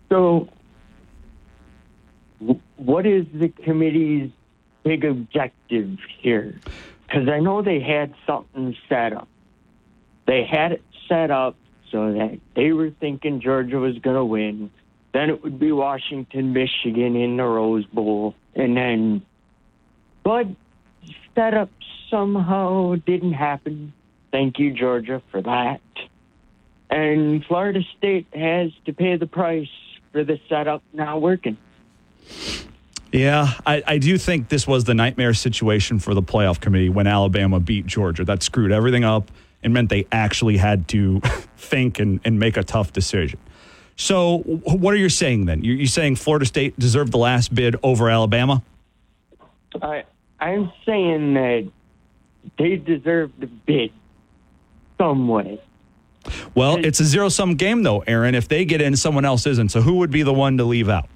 so, what is the committee's big objective here? Because I know they had something set up. They had it set up so that they were thinking Georgia was going to win. Then it would be Washington, Michigan in the Rose Bowl. And then, but setup somehow didn't happen. Thank you, Georgia, for that. And Florida State has to pay the price for the setup not working. Yeah, I, I do think this was the nightmare situation for the playoff committee when Alabama beat Georgia. That screwed everything up and meant they actually had to think and, and make a tough decision. So, what are you saying then? You're, you saying Florida State deserved the last bid over Alabama? I I'm saying that they deserve the bid some way. Well, it's a zero sum game, though, Aaron. If they get in, someone else isn't. So, who would be the one to leave out?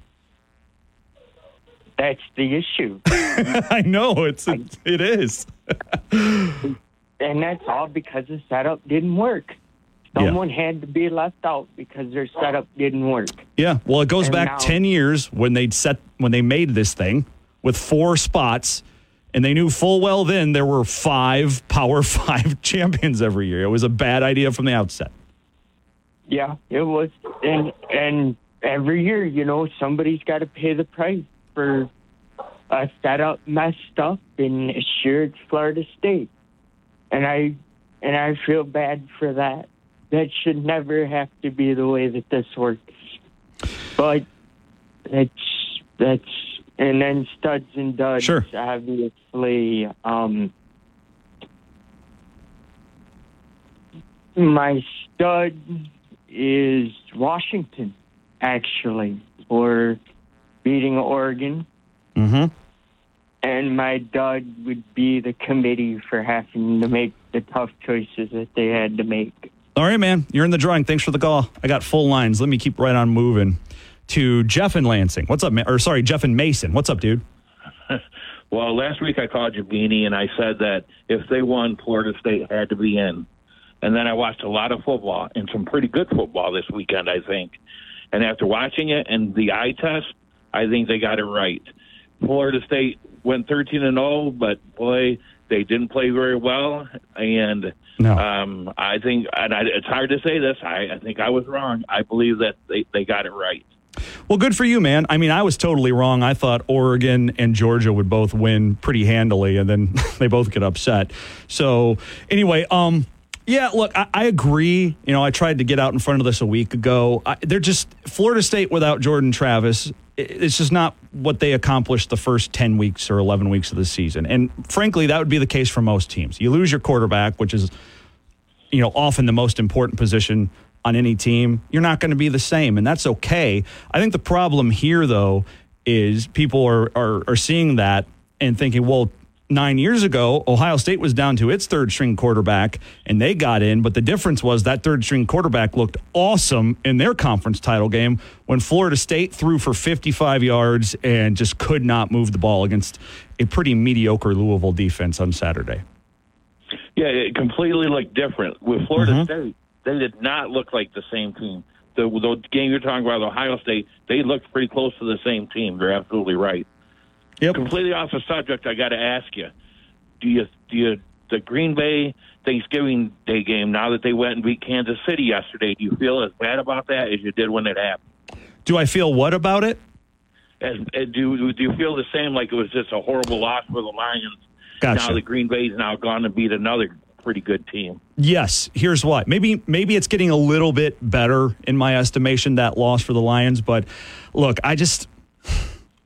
That's the issue. I know it's it is. and that's all because the setup didn't work. Yeah. Someone had to be left out because their setup didn't work. Yeah, well, it goes And back now- ten years when they set when they made this thing with four spots, and they knew full well then there were five Power Five champions every year. It was a bad idea from the outset. Yeah, it was, and and every year, you know, somebody's got to pay the price for a setup messed up, and sure, it's Florida State, and I and I feel bad for that. That should never have to be the way that this works. But that's that's and then studs and duds. Sure. Obviously, um, my stud is Washington, actually, for beating Oregon. Mm-hmm. And my dud would be the committee for having to make the tough choices that they had to make. All right, man, you're in the drawing. Thanks for the call. I got full lines. Let me keep right on moving to Jeff and Lansing. What's up, man? Or sorry, Jeff and Mason. What's up, dude? Well, last week I called you Beanie, and I said that if they won, Florida State had to be in. And then I watched a lot of football and some pretty good football this weekend, I think. And after watching it and the eye test, I think they got it right. Florida State went 13 and 0, but boy, they didn't play very well. And um, I think, and I, it's hard to say this. I, I think I was wrong. I believe that they, they got it right. Well, good for you, man. I mean, I was totally wrong. I thought Oregon and Georgia would both win pretty handily, and then they both get upset. So, anyway, um, yeah, look, I, I agree. You know, I tried to get out in front of this a week ago. I, they're just Florida State without Jordan Travis. I- It's just not what they accomplished the first 10 weeks or 11 weeks of the season. And frankly, that would be the case for most teams. You lose your quarterback, which is you know, often the most important position on any team, you're not going to be the same, and that's okay. I think the problem here, though, is people are, are are seeing that and thinking, well, nine years ago, Ohio State was down to its third string quarterback, and they got in, but the difference was that third string quarterback looked awesome in their conference title game when Florida State threw for 55 yards and just could not move the ball against a pretty mediocre Louisville defense on Saturday. Yeah, it completely looked different. With Florida mm-hmm. State, they did not look like the same team. The, the game you're talking about, Ohio State, they looked pretty close to the same team. You're absolutely right. Yep. Completely off the subject, I got to ask you: Do you do you the Green Bay Thanksgiving Day game? Now that they went and beat Kansas City yesterday, do you feel as bad about that as you did when it happened? Do I feel what about it? As, uh, do do you feel the same? Like it was just a horrible loss for the Lions. Gotcha. Now the Green Bay's now gone to beat another pretty good team. Yes. Here's what. Maybe maybe it's getting a little bit better in my estimation that loss for the Lions, but look, I just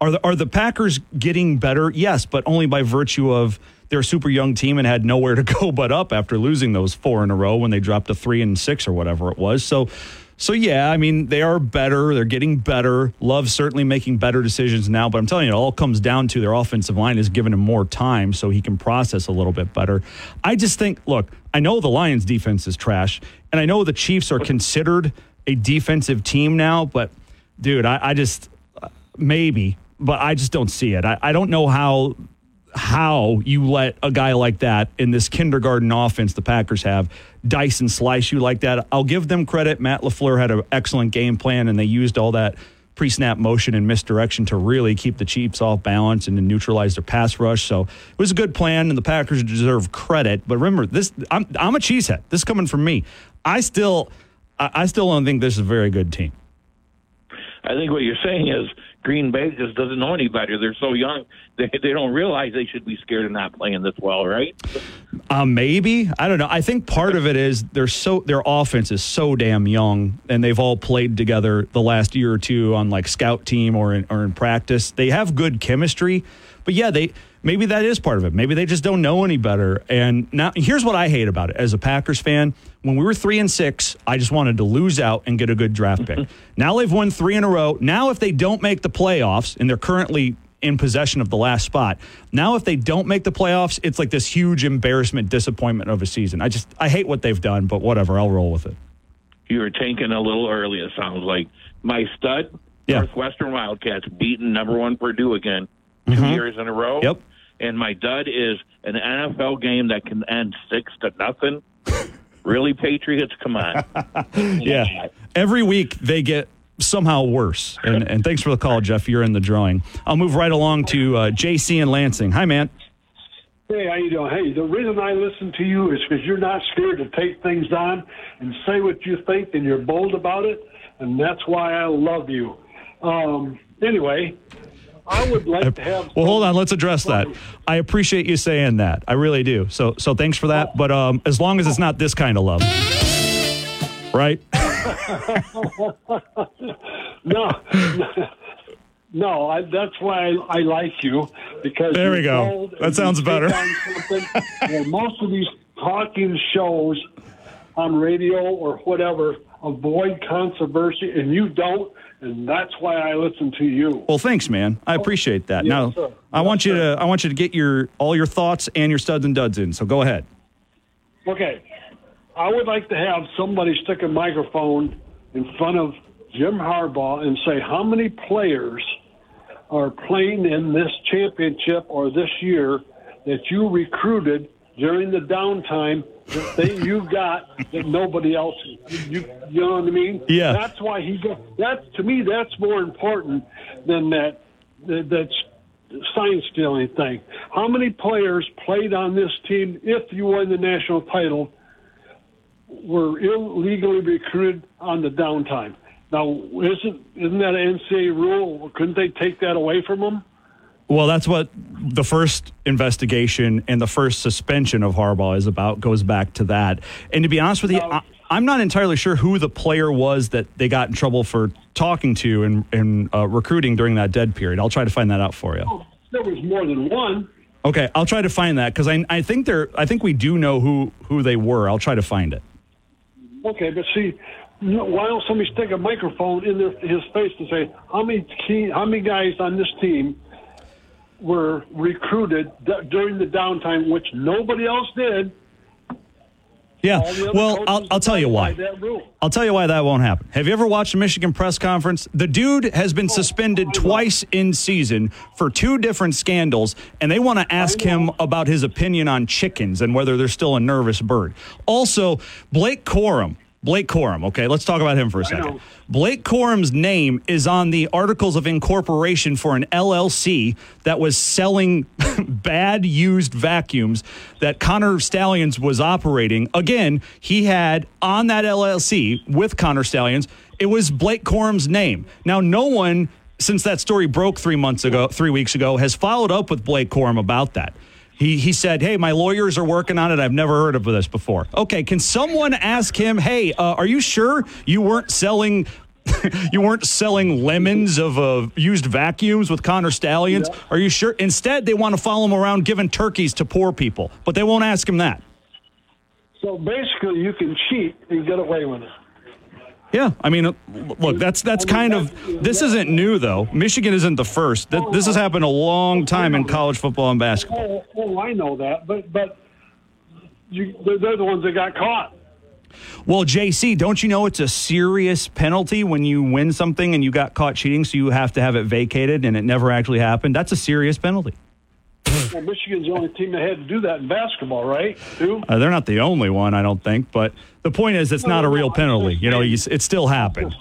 are the are the Packers getting better? Yes, but only by virtue of they're super young team and had nowhere to go but up after losing those four in a row when they dropped to three and six or whatever it was. So so yeah, I mean they are better. They're getting better. Love certainly making better decisions now, but I'm telling you, it all comes down to their offensive line is giving him more time so he can process a little bit better. I just think, look, I know the Lions defense is trash, and I know the Chiefs are considered a defensive team now, but dude, I, I just uh, maybe, but I just don't see it. I, I don't know how how you let a guy like that in this kindergarten offense the Packers have dice and slice you like that. I'll give them credit. Matt LaFleur had an excellent game plan and they used all that pre-snap motion and misdirection to really keep the Chiefs off balance and to neutralize their pass rush. So it was a good plan and the Packers deserve credit. But remember, this I'm I'm a cheesehead. This is coming from me. I still I still don't think this is a very good team. I think what you're saying is Green Bay just doesn't know any better. They're so young; they they don't realize they should be scared of not playing this well, right? Uh, maybe I don't know. I think part of it is they're so their offense is so damn young, and they've all played together the last year or two on like scout team or in, or in practice. They have good chemistry, but yeah, they maybe that is part of it. Maybe they just don't know any better. And now here's what I hate about it as a Packers fan. When we were three and six, I just wanted to lose out and get a good draft pick. now they've won three in a row. Now if they don't make the playoffs, and they're currently in possession of the last spot. Now, if they don't make the playoffs, it's like this huge embarrassment, disappointment of a season. I just, I hate what they've done, but whatever, I'll roll with it. You were tanking a little early. It sounds like my stud yeah. Northwestern Wildcats beating number one Purdue again 2 mm-hmm. years in a row. Yep. And my dud is an NFL game that can end six to nothing. really, Patriots? Come on. yeah. Every week they get somehow worse. And, and thanks for the call, Jeff. You're in the drawing. I'll move right along to uh, JC and Lansing. Hi, man. Hey, how you doing? Hey, the reason I listen to you is because you're not scared to take things on and say what you think, and you're bold about it, and that's why I love you. Um, anyway, I would like to have. Well, hold on. Let's address that. I appreciate you saying that. I really do. So, so thanks for that. But um, as long as it's not this kind of love, right? no, no. I, that's why I, I like you because There we go. That sounds better. take on something where most of these talking shows on radio or whatever avoid controversy, and you don't, and that's why I listen to you. Well, thanks, man. I appreciate that. Yes, now, sir. I want you to I want you to get your all your thoughts and your studs and duds in. So go ahead. Okay. I would like to have somebody stick a microphone in front of Jim Harbaugh and say how many players are playing in this championship or this year that you recruited during the downtime that they, you got that nobody else you you know what I mean? Yeah. That's why he that's to me that's more important than that that that's sign stealing thing. How many players played on this team if you won the national title were illegally recruited on the downtime? Now, isn't isn't that an NCAA rule? Couldn't they take that away from them? Well, that's what the first investigation and the first suspension of Harbaugh is about. Goes back to that. And to be honest with you, I, I'm not entirely sure who the player was that they got in trouble for talking to and, and uh, recruiting during that dead period. I'll try to find that out for you. There was more than one. Okay, I'll try to find that because I, I think they're I think we do know who who they were. I'll try to find it. Okay, but see, why don't somebody stick a microphone in their, his face and say how many key, how many guys on this team were recruited d- during the downtime, which nobody else did? Yeah. All the other Well, I'll, I'll tell you why. abide by that rule. I'll tell you why that won't happen. Have you ever watched a Michigan press conference? The dude has been oh, suspended twice in season for two different scandals, and they want to ask him about his opinion on chickens and whether they're still a nervous bird. Also, Blake Corum. Blake Corum, okay, let's talk about him for a second. Blake Corum's name is on the articles of incorporation for an LLC that was selling bad used vacuums that Connor Stalions was operating. Again, he had on that LLC with Connor Stalions, it was Blake Corum's name. Now, no one since that story broke three months ago, three weeks ago, has followed up with Blake Corum about that. He, he said, Hey, my lawyers are working on it. I've never heard of this before. Okay, can someone ask him, Hey, uh, are you sure you weren't selling? you weren't selling lemons of uh, used vacuums with Connor Stalions. Are you sure? Instead, they want to follow him around giving turkeys to poor people, but they won't ask him that. So basically, you can cheat and get away with it. Yeah, I mean, look, that's that's kind of this isn't new though. Michigan isn't the first. This has happened a long time in college football and basketball. Oh, oh I know that, but but you, they're, they're the ones that got caught. Well, JC, don't you know it's a serious penalty when you win something and you got caught cheating, so you have to have it vacated and it never actually happened? That's a serious penalty. Well, Michigan's the only team that had to do that in basketball, right? Too. Uh, they're not the only one, I don't think, but the point is, it's not a real penalty. You know, it still happened.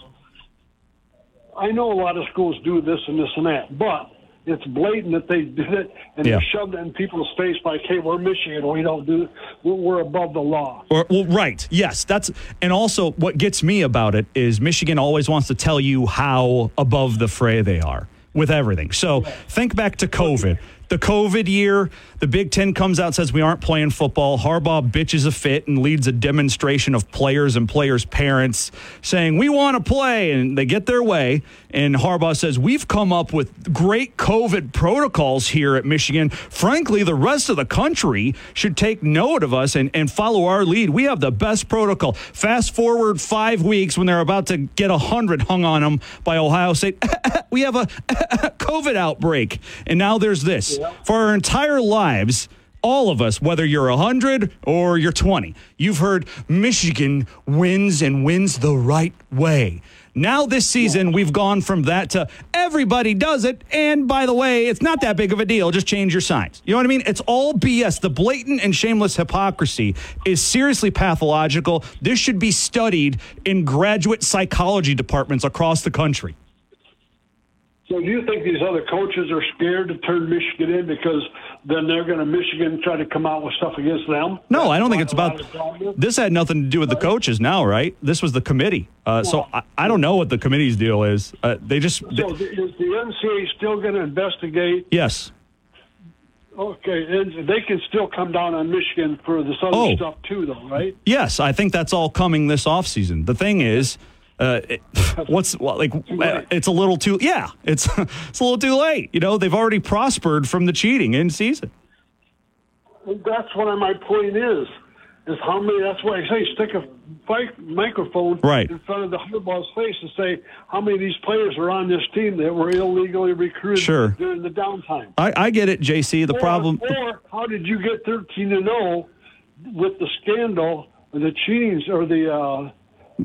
I know a lot of schools do this and this and that, but it's blatant that they did it and Yeah. they shoved it in people's face like, "Hey, we're Michigan. We don't do. We're, we're above the law." Or, well, right. Yes, that's and also what gets me about it is Michigan always wants to tell you how above the fray they are. with everything. So think back to COVID. The COVID year, the Big Ten comes out says we aren't playing football. Harbaugh bitches a fit and leads a demonstration of players and players' parents saying we want to play, and they get their way. And Harbaugh says we've come up with great COVID protocols here at Michigan. Frankly, the rest of the country should take note of us and, and follow our lead. We have the best protocol. Fast forward five weeks when they're about to get a hundred hung on them by Ohio State. we have a COVID outbreak, and now there's this for our entire lives. All of us, whether you're 100 or you're 20, you've heard Michigan wins and wins the right way. Now, this season, we've gone from that to everybody does it. And by the way, it's not that big of a deal. Just change your signs. You know what I mean? It's all BS. The blatant and shameless hypocrisy is seriously pathological. This should be studied in graduate psychology departments across the country. So do you think these other coaches are scared to turn Michigan in because then they're going to Michigan try to come out with stuff against them? No, I don't think it's about. This had nothing to do with the coaches now, right? This was the committee. Uh, so I, I don't know what the committee's deal is. Uh, they just. So is the NCAA still going to investigate? yes. Okay, and they can still come down on Michigan for this other Oh. stuff too, though, right? Yes, I think that's all coming this offseason. The thing is, uh, it- what's well, like? uh, It's a little too. Yeah, it's it's a little too late. You know, they've already prospered from the cheating in season. That's what my point is. Is how many? That's why I say stick a mic- microphone Right. in front of the Harbaugh's face and say how many of these players are on this team that were illegally recruited Sure. during the downtime. I, I get it, JC. The or, problem. Or how did you get thirteen to zero with the scandal, and the cheatings, or the, uh,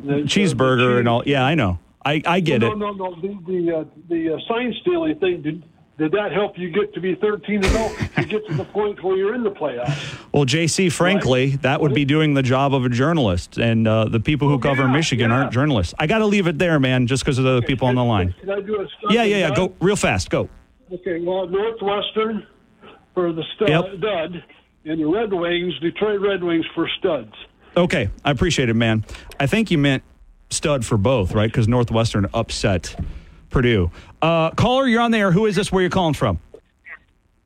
the cheeseburger and all. Yeah, I know. I, I get no, it. No, no, no. The the, uh, the uh, sign stealing thing did. Did that help you get to be 13 to 0 to get to the point where you're in the playoffs? Well, JC, frankly, that would be doing the job of a journalist, and uh, the people who cover Michigan aren't journalists. I got to leave it there, man, just because of the other people on the line. Can I do a stud Yeah, yeah, yeah. and Go real fast. Go. Okay, well, Northwestern for the stud, Yep. dud, and the Red Wings, Detroit Red Wings for studs. Okay, I appreciate it, man. I think you meant stud for both, right? Because Northwestern upset Purdue. Uh, caller, you're on there. Who is this? Where you calling from?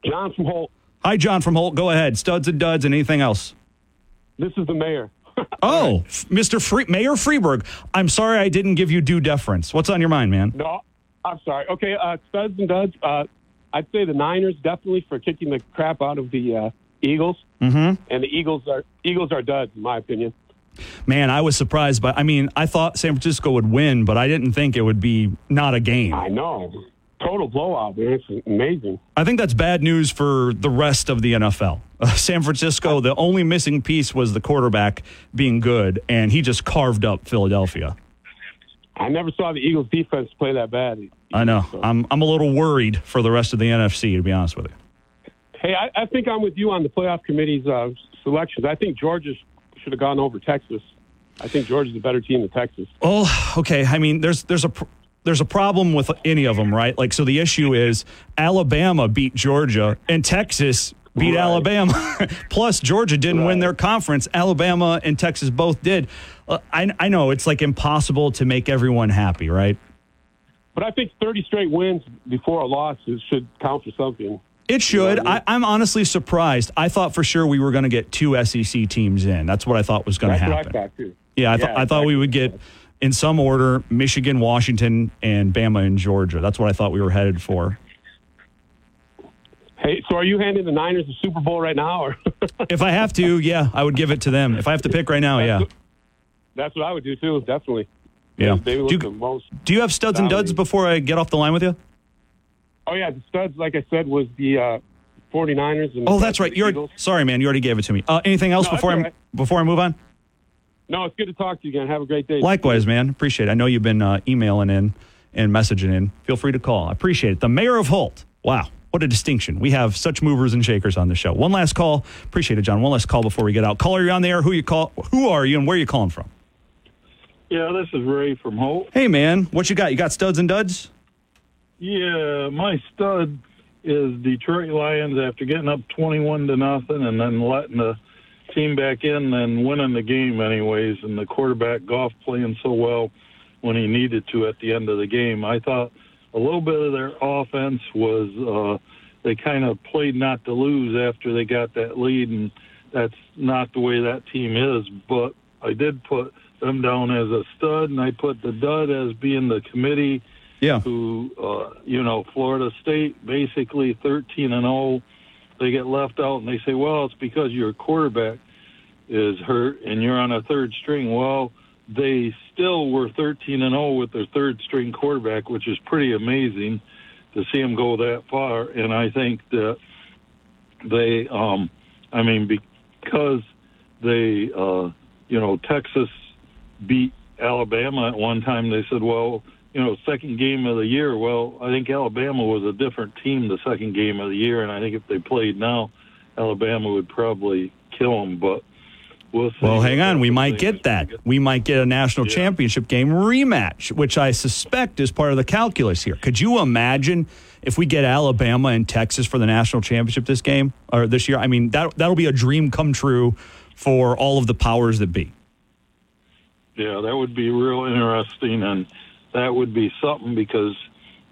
John from Holt. Hi, John from Holt. Go ahead. Studs and duds and anything else. This is the mayor. Oh, Mr. Free- Mayor Freeberg. I'm sorry I didn't give you due deference. What's on your mind, man? No, I'm sorry. Okay, uh, studs and duds. Uh, I'd say the Niners definitely for kicking the crap out of the uh, Eagles, Mm-hmm. and the Eagles are Eagles are duds in my opinion. Man, I was surprised, but I mean, I thought San Francisco would win, but I didn't think it would be not a game. I know, total blowout, man. It's amazing. I think that's bad news for the rest of the NFL. Uh, San Francisco, the only missing piece was the quarterback being good, and he just carved up Philadelphia. I never saw the Eagles defense play that bad. I know. I'm I'm a little worried for the rest of the NFC, to be honest with you. Hey, I, I think I'm with you on the playoff committee's uh, selections. I think Georgia should have gone over Texas. I think Georgia's a better team than Texas. Oh, okay. I mean, there's there's a pr- there's a problem with any of them, right? Like, so the issue is Alabama beat Georgia and Texas beat Alabama. Plus, Georgia didn't win their conference. Alabama and Texas both did. Uh, I I know it's like impossible to make everyone happy, right? But I think 30 straight wins before a loss is, should count for something. It should. I, I'm honestly surprised. I thought for sure we were going to get two SEC teams in. That's what I thought was going to I happen. too. Yeah, I, thought I thought we would get in some order Michigan, Washington, and Bama and Georgia. That's what I thought we were headed for. Hey, so are you handing the Niners the Super Bowl right now, or if I have to, yeah, I would give it to them. If I have to pick right now, yeah, that's what I would do too? Definitely. yeah. They Do you, the most. do you have studs and duds before I get off the line with you? Oh yeah, the studs, like I said, was the uh, 49ers. And the Oh, that's right. You're Eagles. sorry, man. You already gave it to me. Uh, anything else No, that's before I all right. before I move on? No, it's good to talk to you again. Have a great day. Likewise, man. Appreciate it. I know you've been uh, emailing in and messaging in. Feel free to call. I appreciate it. The mayor of Holt. Wow. What a distinction. We have such movers and shakers on the show. One last call. Appreciate it, John. One last call before we get out. Caller, you're on the air. Who you call? Who are you and where are you calling from? Yeah, this is Ray from Holt. Hey, man. What you got? You got studs and duds? Yeah, my stud is Detroit Lions after getting up 21 to nothing and then letting the team back in and winning the game anyways and the quarterback Goff playing so well when he needed to at the end of the game. I thought a little bit of their offense was uh, they kind of played not to lose after they got that lead, and that's not the way that team is. But I did put them down as a stud, and I put the dud as being the committee. Yeah. Who, uh, you know, Florida State basically 13 and 0. They get left out, and they say, "Well, it's because your quarterback is hurt, and you're on a third string." Well, they still were 13 and 0 with their third string quarterback, which is pretty amazing to see them go that far. And I think that they, um, I mean, because they, uh, you know, Texas beat Alabama at one time, they said, well, you know, second game of the year. Well, I think Alabama was a different team the second game of the year, and I think if they played now, Alabama would probably kill them. But we'll see. Well, hang on. We might get that. We might get a national championship game rematch, which I suspect is part of the calculus here. Could you imagine if we get Alabama and Texas for the national championship this game or this year? I mean, that that'll be a dream come true for all of the powers that be. Yeah, that would be real interesting, and that would be something because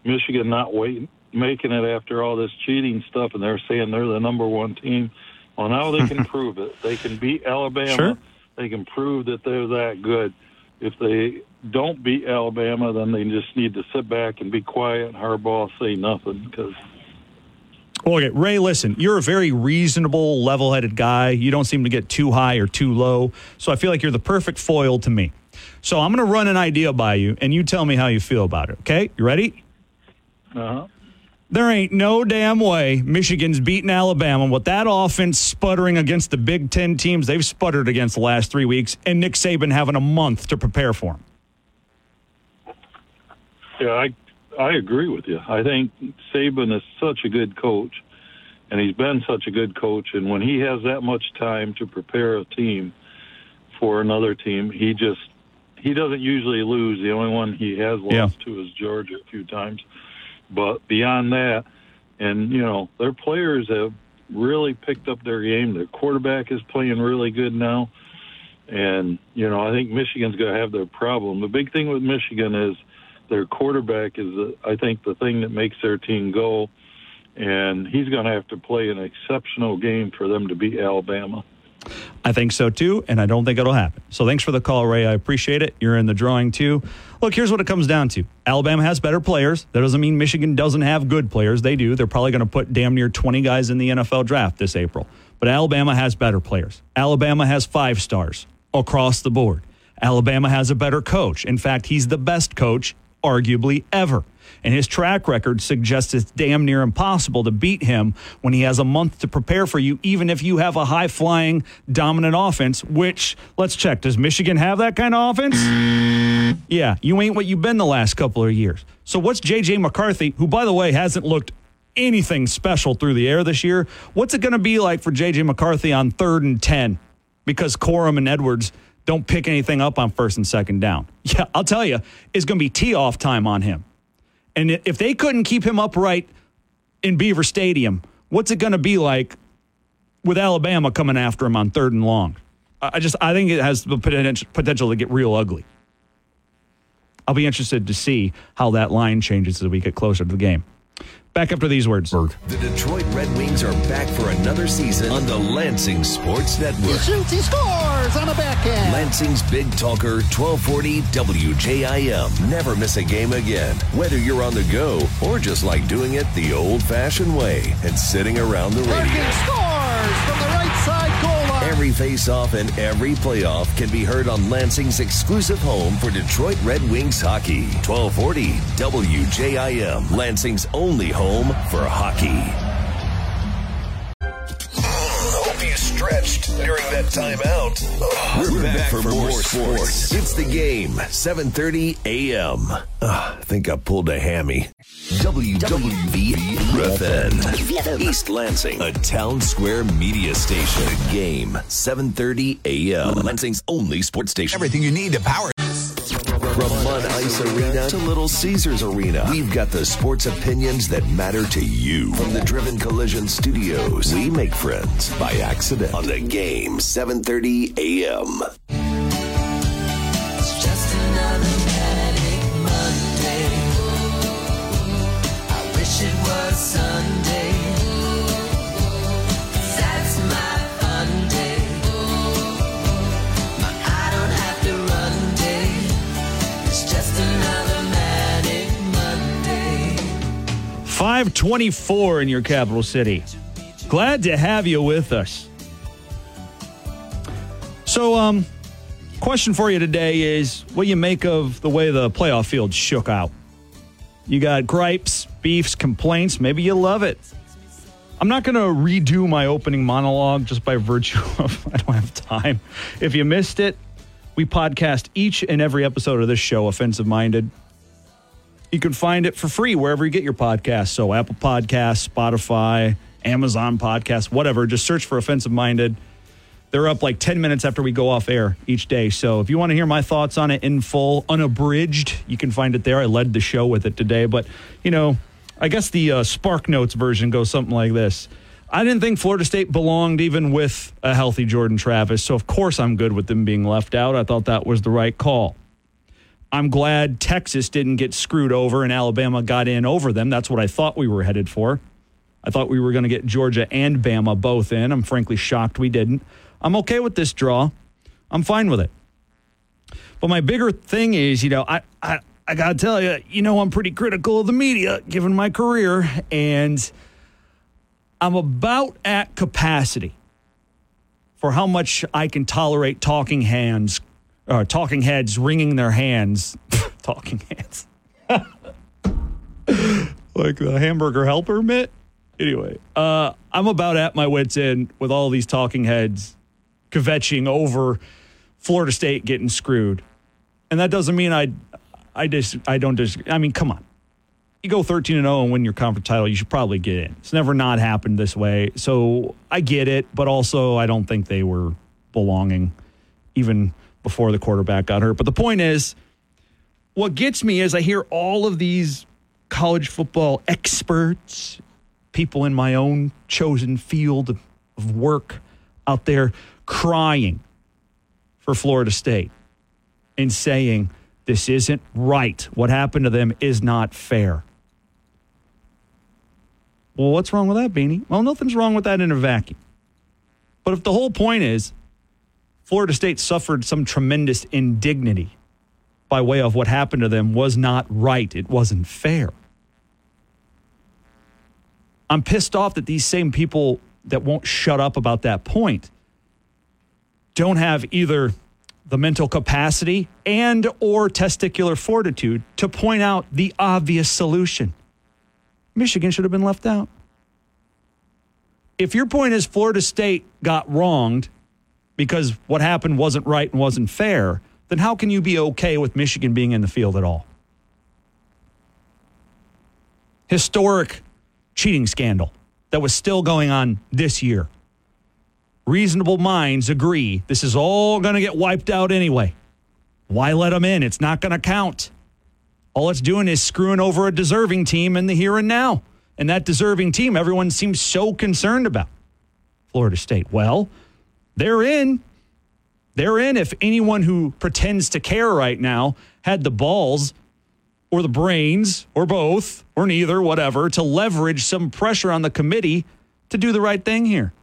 Michigan not waiting, making it after all this cheating stuff, and they're saying they're the number one team. Well, now they can prove it. They can beat Alabama. Sure. They can prove that they're that good. If they don't beat Alabama, then they just need to sit back and be quiet. And Harbaugh say nothing because Well, okay, Ray, listen, you're a very reasonable, level headed guy. You don't seem to get too high or too low. So I feel like you're the perfect foil to me. So I'm going to run an idea by you, and you tell me how you feel about it. Okay? You ready? uh-huh. There ain't no damn way Michigan's beating Alabama with that offense sputtering against the Big Ten teams they've sputtered against the last three weeks, and Nick Saban having a month to prepare for them. Yeah, I I agree with you. I think Saban is such a good coach, and he's been such a good coach. And when he has that much time to prepare a team for another team, he just he doesn't usually lose. The only one he has lost Yeah. to is Georgia a few times. But beyond that, and you know, their players have really picked up their game. Their quarterback is playing really good now. And, you know, I think Michigan's going to have their problem. The big thing with Michigan is their quarterback is, I think, the thing that makes their team go. And he's going to have to play an exceptional game for them to beat Alabama. I think so too, and I don't think it'll happen. So thanks for the call, Ray. I appreciate it. You're in the drawing too. Look, here's what it comes down to Alabama has better players. That doesn't mean Michigan doesn't have good players. They do. They're probably going to put damn near 20 guys in the NFL draft this April. But Alabama has better players. Alabama has five stars across the board. Alabama has a better coach. In fact, he's the best coach, arguably, ever. And his track record suggests it's damn near impossible to beat him when he has a month to prepare for you, even if you have a high flying, dominant offense, which, let's check, does Michigan have that kind of offense? Yeah, you ain't what you've been the last couple of years. So, what's J.J. McCarthy, who, by the way, hasn't looked anything special through the air this year, what's it going to be like for J.J. McCarthy on third and 10 because Corum and Edwards don't pick anything up on first and second down? Yeah, I'll tell you, it's going to be tee off time on him. And if they couldn't keep him upright in Beaver Stadium, what's it going to be like with Alabama coming after him on third and long? I I just I think it has the potential potential to get real ugly. I'll be interested to see how that line changes as we get closer to the game. Back after these words. The Detroit Red Wings are back for another season on the Lansing Sports Network. shoots, he scores on a backhand. Lansing's Big Talker, 1240 WJIM. Never miss a game again, whether you're on the go or just like doing it the old fashioned way and sitting around the radio. Larkin scores from the right side goal line. Every face-off and every playoff can be heard on Lansing's exclusive home for Detroit Red Wings hockey. 1240 WJIM, Lansing's only home for hockey. Hope you stretched during that timeout. We're, back, for, more sports. It's the game, 7:30 a.m. Ugh, I think I pulled a hammy. WWVFN, East Lansing, a town square media station. The game, 7:30 a.m. Lansing's only sports station. Everything you need to power. Arena to Little Caesars Arena. We've got the sports opinions that matter to you. From the Driven Collision Studios, we make friends by accident on the game 7:30 a.m. Sunday. 524 in your capital city. Glad to have you with us. So, um, question for you today is what you make of the way the playoff field shook out? You got gripes, beefs, complaints. Maybe you love it. I'm not going to redo my opening monologue just by virtue of I don't have time. If you missed it, we podcast each and every episode of this show, Offensive Minded. You can find it for free wherever you get your podcasts. So, Apple Podcasts, Spotify, Amazon Podcasts, whatever. Just search for Offensive Minded. They're up like 10 minutes after we go off air each day. So, if you want to hear my thoughts on it in full, unabridged, you can find it there. I led the show with it today. But, you know, I guess the uh, Spark Notes version goes something like this. I didn't think Florida State belonged even with a healthy Jordan Travis. So, of course, I'm good with them being left out. I thought that was the right call. I'm glad Texas didn't get screwed over and Alabama got in over them. That's what I thought we were headed for. I thought we were going to get Georgia and Bama both in. I'm frankly shocked we didn't. I'm okay with this draw. I'm fine with it. But my bigger thing is, you know, I, I, I got to tell you, you know, I'm pretty critical of the media given my career, and I'm about at capacity for how much I can tolerate talking hands, uh, talking heads wringing their hands, talking hands, like the hamburger helper mitt. Anyway, uh, I'm about at my wits end with all these talking heads kvetching over Florida State getting screwed, and that doesn't mean I, I just I don't just. I mean, come on. You go 13 and 0 and win your conference title, you should probably get in. It's never not happened this way. So I get it, but also I don't think they were belonging even before the quarterback got hurt. But the point is, what gets me is I hear all of these college football experts, people in my own chosen field of, work out there crying for Florida State and saying, this isn't right. What happened to them is not fair. Well, what's wrong with that, Beanie? Well, nothing's wrong with that in a vacuum. But if the whole point is Florida State suffered some tremendous indignity by way of what happened to them was not right, it wasn't fair. I'm pissed off that these same people that won't shut up about that point don't have either the mental capacity and or testicular fortitude to point out the obvious solution. Michigan should have been left out. If your point is Florida State got wronged because what happened wasn't right and wasn't fair, then how can you be okay with Michigan being in the field at all? Historic cheating scandal that was still going on this year. Reasonable minds agree this is all going to get wiped out anyway. Why let them in? It's not going to count. All it's doing is screwing over a deserving team in the here and now. And that deserving team, everyone seems so concerned about. Florida State. Well, they're in. They're in if anyone who pretends to care right now had the balls or the brains or both or neither, whatever, to leverage some pressure on the committee to do the right thing here.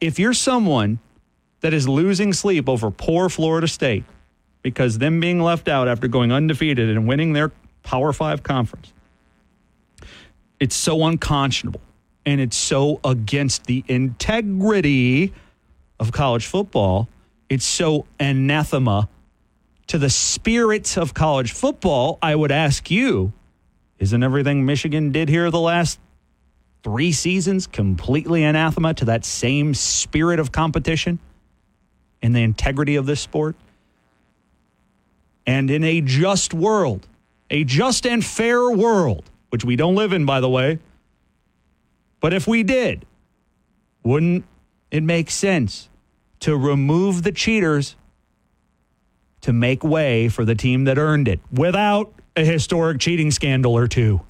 If you're someone that is losing sleep over poor Florida State because them being left out after going undefeated and winning their Power Five conference, it's so unconscionable and it's so against the integrity of college football. It's so anathema to the spirit of college football. I would ask you, isn't everything Michigan did here the last three seasons completely anathema to that same spirit of competition and the integrity of this sport? And in a just world, a just and fair world, which we don't live in, by the way, but if we did, wouldn't it make sense to remove the cheaters to make way for the team that earned it without a historic cheating scandal or two?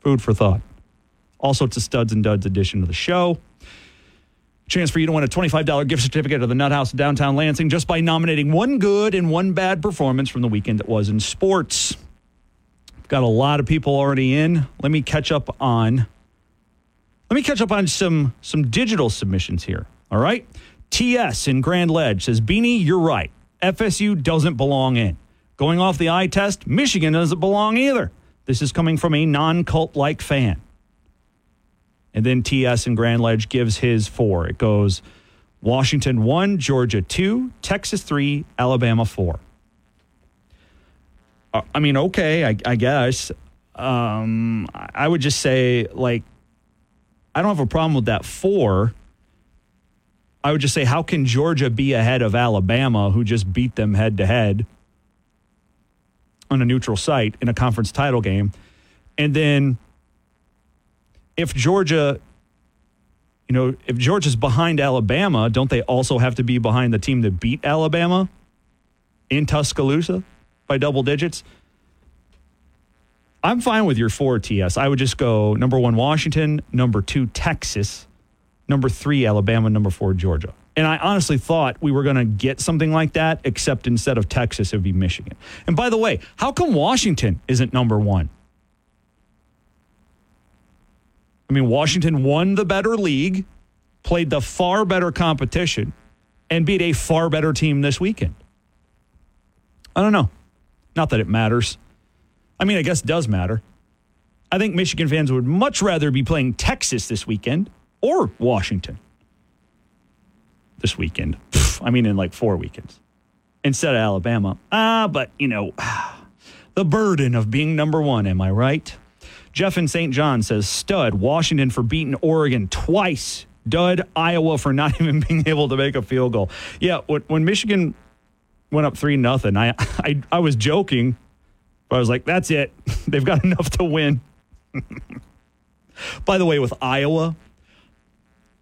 Food for thought. Also, it's a Studs and Duds edition of the show. Chance for you to win a $25 gift certificate to the Nut House downtown Lansing just by nominating one good and one bad performance from the weekend that was in sports. Got a lot of people already in. Let me catch up on let me catch up on some some digital submissions here. All right. TS in Grand Ledge says, Beanie, you're right. FSU doesn't belong in. Going off the eye test, Michigan doesn't belong either. This is coming from a non cult like fan. And then TS in Grand Ledge gives his four. It goes Washington 1, Georgia 2, Texas 3, Alabama 4. Uh, I mean, okay, I, I guess. Um, I I would just say, like, I don't have a problem with that four. I would just say, how can Georgia be ahead of Alabama, who just beat them head to head on a neutral site in a conference title game? And then if Georgia, you know, if Georgia's behind Alabama, don't they also have to be behind the team that beat Alabama in Tuscaloosa by double digits? I'm fine with your four TS. I would just go number one, Washington, number two, Texas, number three, Alabama, number four, Georgia. And I honestly thought we were going to get something like that, except instead of Texas, it would be Michigan. And by the way, how come Washington isn't number one? I mean, Washington won the better league, played the far better competition, and beat a far better team this weekend. I don't know. Not that it matters. I mean, I guess it does matter. I think Michigan fans would much rather be playing Texas this weekend or Washington this weekend. I mean, in like four weekends instead of Alabama. Ah, but you know, the burden of being number one. Am I right? Jeff in St. John says stud Washington for beating Oregon twice. Dud Iowa for not even being able to make a field goal. Yeah, when, when Michigan went up three nothing, I, I I was joking, but I was like, that's it. They've got enough to win. By the way, with Iowa,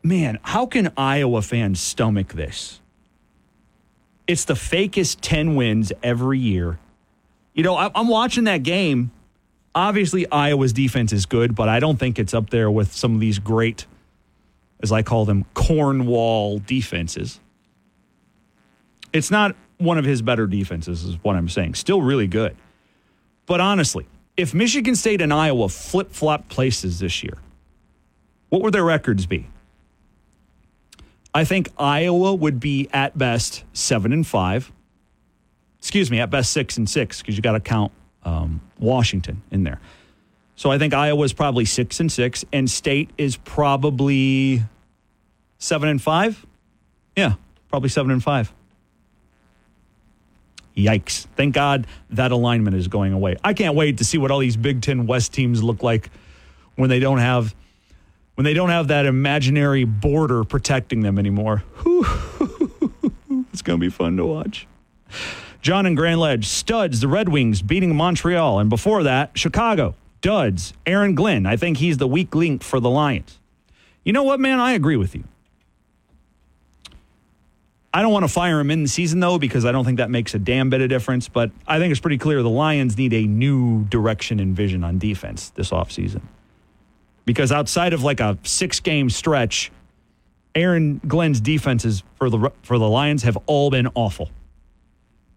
man, how can Iowa fans stomach this? It's the fakest 10 wins every year. You know, I- I'm watching that game. Obviously, Iowa's defense is good, but I don't think it's up there with some of these great, as I call them, Cornwall defenses. It's not one of his better defenses, is what I'm saying. Still really good. But honestly, if Michigan State and Iowa flip flop places this year, what would their records be? I think Iowa would be at best seven and five. Excuse me, at best six and six because you got to count um, Washington in there. So I think Iowa is probably six and six, and State is probably seven and five. Yeah, probably seven and five. Yikes. Thank God that alignment is going away. I can't wait to see what all these Big Ten West teams look like when they don't have when they don't have that imaginary border protecting them anymore. it's gonna be fun to watch. John and Grand Ledge, studs, the Red Wings beating Montreal, and before that, Chicago, duds, Aaron Glenn. I think he's the weak link for the Lions. You know what, man? I agree with you. I don't want to fire him in the season, though, because I don't think that makes a damn bit of difference. But I think it's pretty clear the Lions need a new direction and vision on defense this offseason. Because outside of like a six game stretch, Aaron Glenn's defenses for the, for the Lions have all been awful.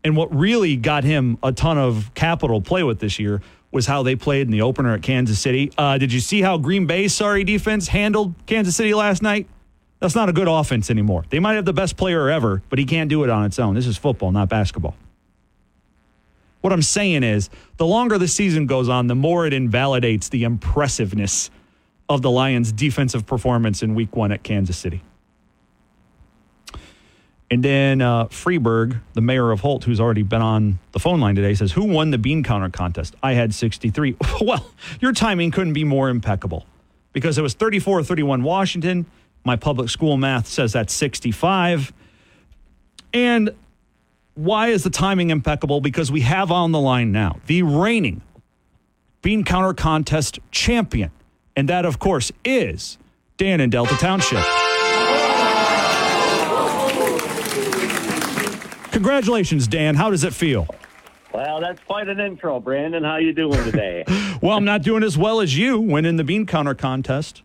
And what really got him a ton of capital play with this year was how they played in the opener at Kansas City. Uh, did you see how Green Bay's sorry defense handled Kansas City last night? That's not a good offense anymore. They might have the best player ever, but he can't do it on its own. This is football, not basketball. What I'm saying is, the longer the season goes on, the more it invalidates the impressiveness of the Lions' defensive performance in week one at Kansas City. And then uh, Freeberg, the mayor of Holt, who's already been on the phone line today, says, Who won the bean counter contest? I had 63. well, your timing couldn't be more impeccable because it was 34 31 Washington. My public school math says that's 65. And why is the timing impeccable? Because we have on the line now the reigning bean counter contest champion. And that, of course, is Dan in Delta Township. Congratulations, Dan. How does it feel? Well, that's quite an intro, Brandon. How you doing today? Well, I'm not doing as well as you winning the bean counter contest.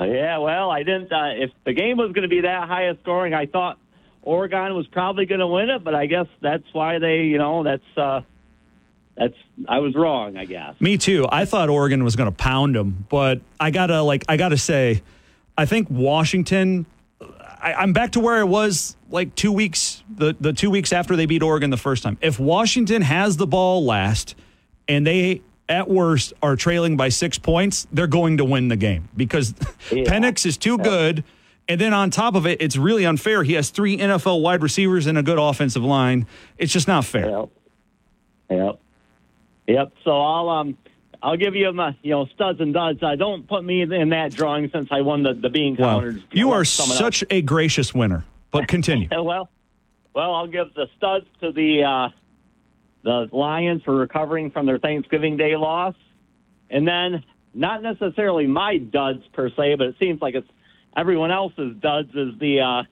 Yeah, well, I didn't. Uh, if the game was going to be that high of scoring, I thought Oregon was probably going to win it, but I guess that's why they, you know, that's uh, that's I was wrong, I guess. Me too. I thought Oregon was going to pound them, but I gotta like I gotta say, I think Washington. I, I'm back to where I was like two weeks the the two weeks after they beat Oregon the first time. If Washington has the ball last, and they at worst, are trailing by six points, they're going to win the game because Penix is too good. And then on top of it, it's really unfair. He has three NFL wide receivers and a good offensive line. It's just not fair. Yep. Yep. Yep. So I'll um I'll give you my you know studs and duds. I don't put me in that drawing since I won the the bean Wow. You are such a gracious winner. But continue. well, well, I'll give the studs to the uh, the Lions for recovering from their Thanksgiving Day loss, and then not necessarily my duds per se, but it seems like it's everyone else's duds is the uh,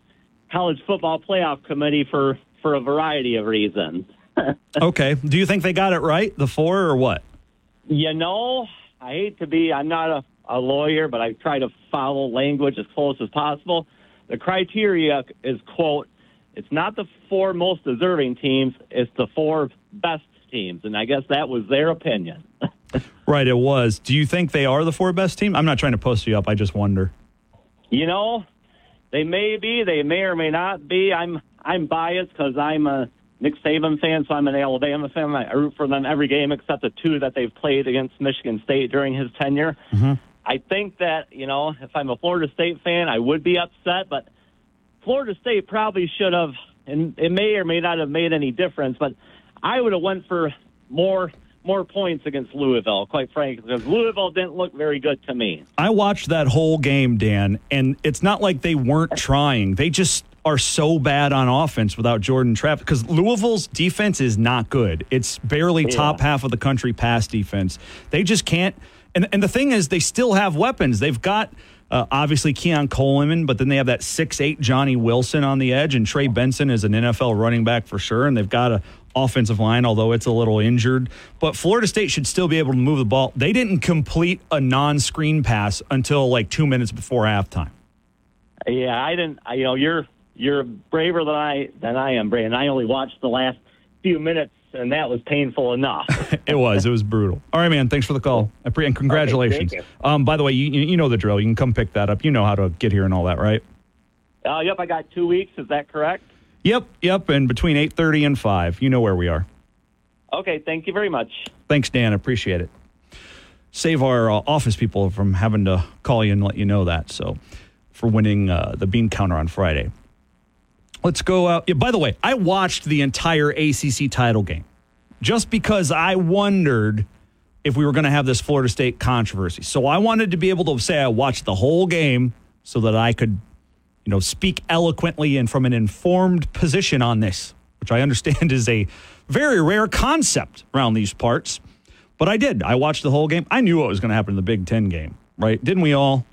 college football playoff committee for for a variety of reasons. okay. Do you think they got it right, the four, or what? You know, I hate to be, I'm not a, a lawyer, but I try to follow language as close as possible. The criteria is, quote, it's not the four most deserving teams, it's the four best teams. And I guess that was their opinion. Right, it was. Do you think they are the four best team? I'm not trying to post you up. I just wonder. You know, they may be, they may or may not be. I'm I'm biased because I'm a Nick Saban fan, so I'm an Alabama fan. I root for them every game except the two that they've played against Michigan State during his tenure. Mm-hmm. I think that, you know, if I'm a Florida State fan, I would be upset, but Florida State probably should have, and it may or may not have made any difference, but I would have went for more more points against Louisville, quite frankly, because Louisville didn't look very good to me. I watched that whole game, Dan, and it's not like they weren't trying. They just are so bad on offense without Jordan Travis because Louisville's defense is not good. It's barely Yeah. top half of the country pass defense. They just can't. And, and the thing is, they still have weapons. They've got uh, obviously Keon Coleman, but then they have that six eight Johnny Wilson on the edge, and Trey Benson is an NFL running back for sure. And they've got a offensive line, although it's a little injured. But Florida State should still be able to move the ball. They didn't complete a non-screen pass until like two minutes before halftime. Yeah, I didn't. I, you know, you're you're braver than I than I am, Brandon. I only watched the last few minutes, and that was painful enough. It was. It was brutal. All right, man. Thanks for the call. I pre- and congratulations. thank um, by the way, you, you know the drill. You can come pick that up. You know how to get here and all that, right? Uh, yep, I got two weeks. Is that correct? Yep, yep. And between eight thirty and five, you know where we are. Okay, thank you very much. Thanks, Dan. Appreciate it. Save our uh, office people from having to call you and let you know that. So, for winning uh, the bean counter on Friday. Let's go out. Yeah, by the way, I watched the entire ACC title game just because I wondered if we were going to have this Florida State controversy. So I wanted to be able to say I watched the whole game so that I could, you know, speak eloquently and from an informed position on this, which I understand is a very rare concept around these parts. But I did. I watched the whole game. I knew what was going to happen in the Big Ten game, right? Didn't we all?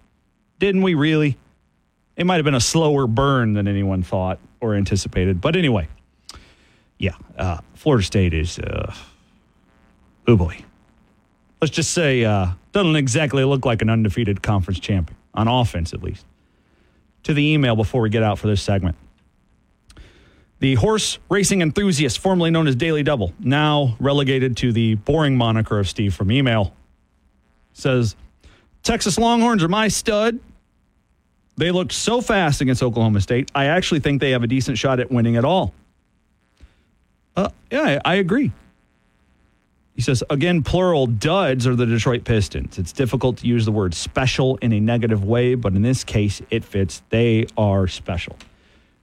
Didn't we really? It might have been a slower burn than anyone thought or anticipated. But anyway, yeah, uh, Florida State is, uh, oh boy. Let's just say, uh, doesn't exactly look like an undefeated conference champion, on offense at least. To the email before we get out for this segment. The horse racing enthusiast, formerly known as Daily Double, now relegated to the boring moniker of Steve from email, says Texas Longhorns are my stud. They looked so fast against Oklahoma State. I actually think they have a decent shot at winning at all. Uh, yeah, I, I agree. He says, again, plural duds are the Detroit Pistons. It's difficult to use the word special in a negative way, but in this case, it fits. They are special.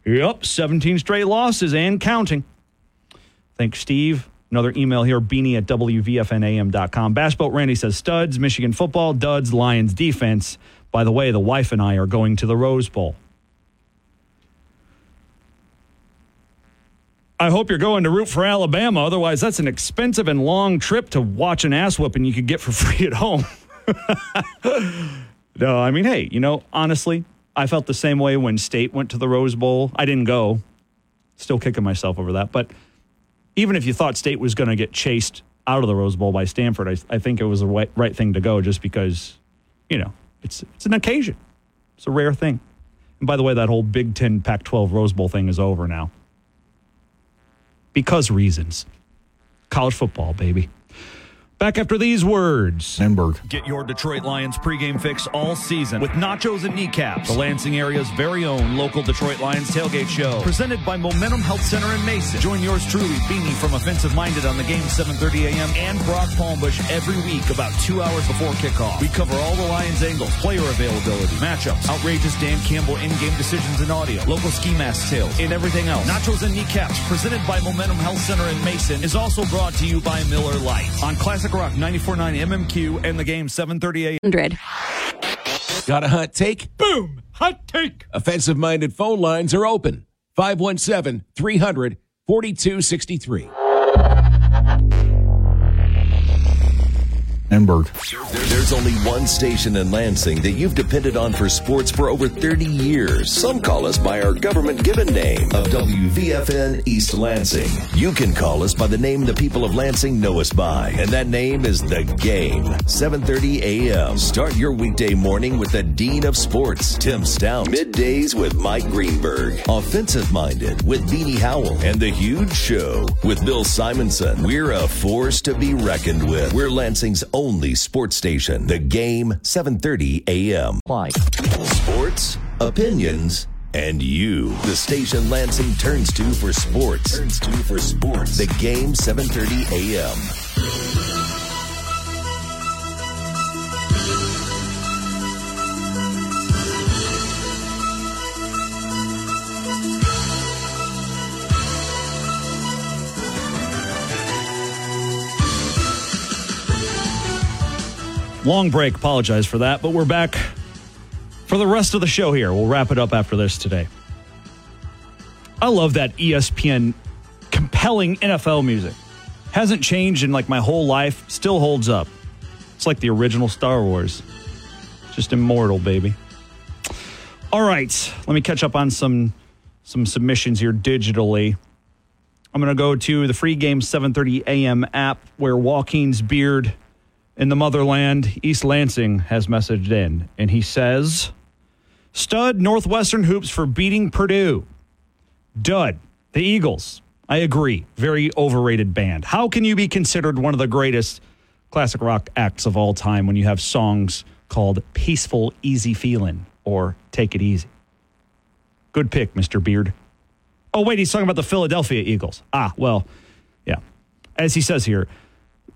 Yep, 17 straight losses and counting. Thanks, Steve. Another email here, beanie at WVFNAM.com. Bass Boat Randy says, studs, Michigan football, duds, Lions defense. By the way, the wife and I are going to the Rose Bowl. I hope you're going to root for Alabama. Otherwise, that's an expensive and long trip to watch an ass whooping you could get for free at home. no, I mean, hey, you know, honestly, I felt the same way when State went to the Rose Bowl. I didn't go. Still kicking myself over that. But even if you thought State was going to get chased out of the Rose Bowl by Stanford, I, I think it was the right, right thing to go just because, you know, it's, it's an occasion. It's a rare thing. And by the way, that whole Big Ten Pac 12 Rose Bowl thing is over now because reasons. College football, baby. Back after these words. Enberg. Get your Detroit Lions pregame fix all season with nachos and kneecaps. The Lansing area's very own local Detroit Lions tailgate show. Presented by Momentum Health Center in Mason. Join yours truly, Beanie from Offensive Minded on the game 7.30 a.m. and Brock Palmbush every week about two hours before kickoff. We cover all the Lions angles, player availability, matchups, outrageous Dan Campbell in-game decisions and audio, local ski mask tales, and everything else. Nachos and kneecaps presented by Momentum Health Center in Mason is also brought to you by Miller Lite on Classic Rock 94.9 MMQ and the game 7:30 a.m. Got a hot take? Boom! Hot take. Offensive minded phone lines are open. 517 300 4263. Enberg. There's only one station in Lansing that you've depended on for sports for over 30 years. Some call us by our government given name of WVFN East Lansing. You can call us by the name the people of Lansing know us by, and that name is The Game. 7:30 a.m. Start your weekday morning with the Dean of Sports, Tim Staudt. Middays with Mike Greenberg. Offensive Minded with Beanie Howell, and The Huge Show with Bill Simonson. We're a force to be reckoned with. We're Lansing's only sports station. The Game, 7:30 a.m. Sports, opinions, and you. The station Lansing turns to for sports. Turns to for sports. The Game, 7:30 a.m. Long break. Apologize for that, but we're back for the rest of the show here. We'll wrap it up after this today. I love that ESPN compelling NFL music. Hasn't changed in like my whole life, still holds up. It's like the original Star Wars. Just immortal, baby. All right, let me catch up on some some submissions here digitally. I'm going to go to the free game 7:30 a.m. app where Joaquin's beard in the motherland, East Lansing, has messaged in, and he says, "Stud Northwestern hoops for beating Purdue. Dud the Eagles. I agree. Very overrated band. How can you be considered one of the greatest classic rock acts of all time when you have songs called "Peaceful Easy Feelin'" or "Take It Easy"? Good pick, Mr. Beard. Oh, wait, he's talking about the Philadelphia Eagles. Ah, well, yeah. As he says here,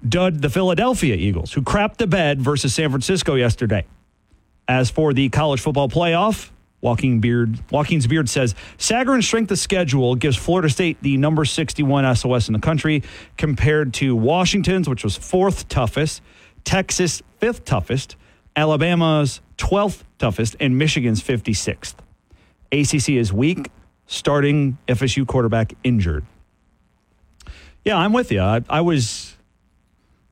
dud the Philadelphia Eagles, who crapped the bed versus San Francisco yesterday. As for the college football playoff, Walking Beard, Walking's Beard says Sagarin's strength of schedule gives Florida State the number 61 SOS in the country compared to Washington's, which was fourth toughest, Texas fifth toughest, Alabama's 12th toughest, and Michigan's 56th. ACC is weak, starting FSU quarterback injured. Yeah, I'm with you. I, I was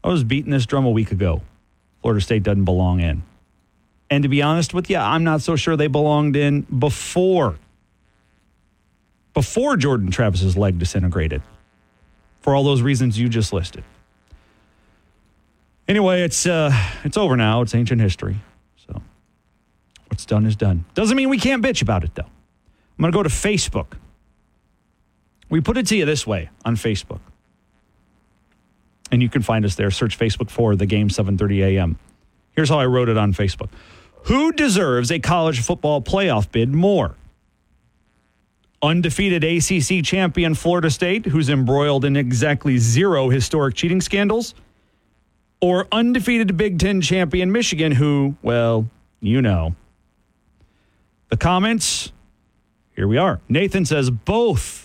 I was beating this drum a week ago. Florida State doesn't belong in. And to be honest with you, I'm not so sure they belonged in before before Jordan Travis's leg disintegrated. For all those reasons you just listed. Anyway, it's uh it's over now. It's ancient history. So what's done is done. Doesn't mean we can't bitch about it though. I'm going to go to Facebook. We put it to you this way on Facebook. And you can find us there. Search Facebook for the game 7:30 a.m. Here's how I wrote it on Facebook. Who deserves a college football playoff bid more? Undefeated ACC champion Florida State, who's embroiled in exactly zero historic cheating scandals? Or undefeated Big Ten champion Michigan, who, well, you know. The comments here we are. Nathan says both,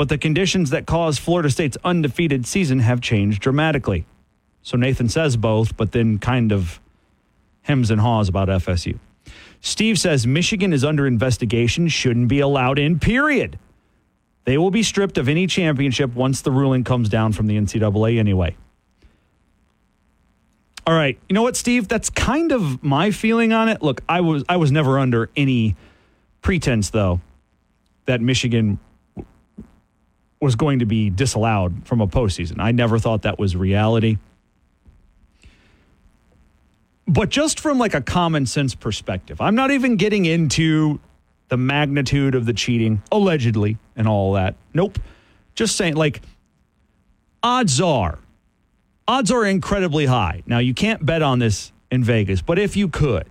but the conditions that caused Florida State's undefeated season have changed dramatically. So Nathan says both, but then kind of hems and haws about FSU. Steve says Michigan is under investigation, shouldn't be allowed in, period. They will be stripped of any championship once the ruling comes down from the NCAA anyway. All right. You know what, Steve? That's kind of my feeling on it. Look, I was I was never under any pretense though that Michigan was going to be disallowed from a postseason. I never thought that was reality. But just from like a common sense perspective, I'm not even getting into the magnitude of the cheating, allegedly, and all that. Nope. Just saying, like, odds are odds are incredibly high. Now, you can't bet on this in Vegas, but if you could,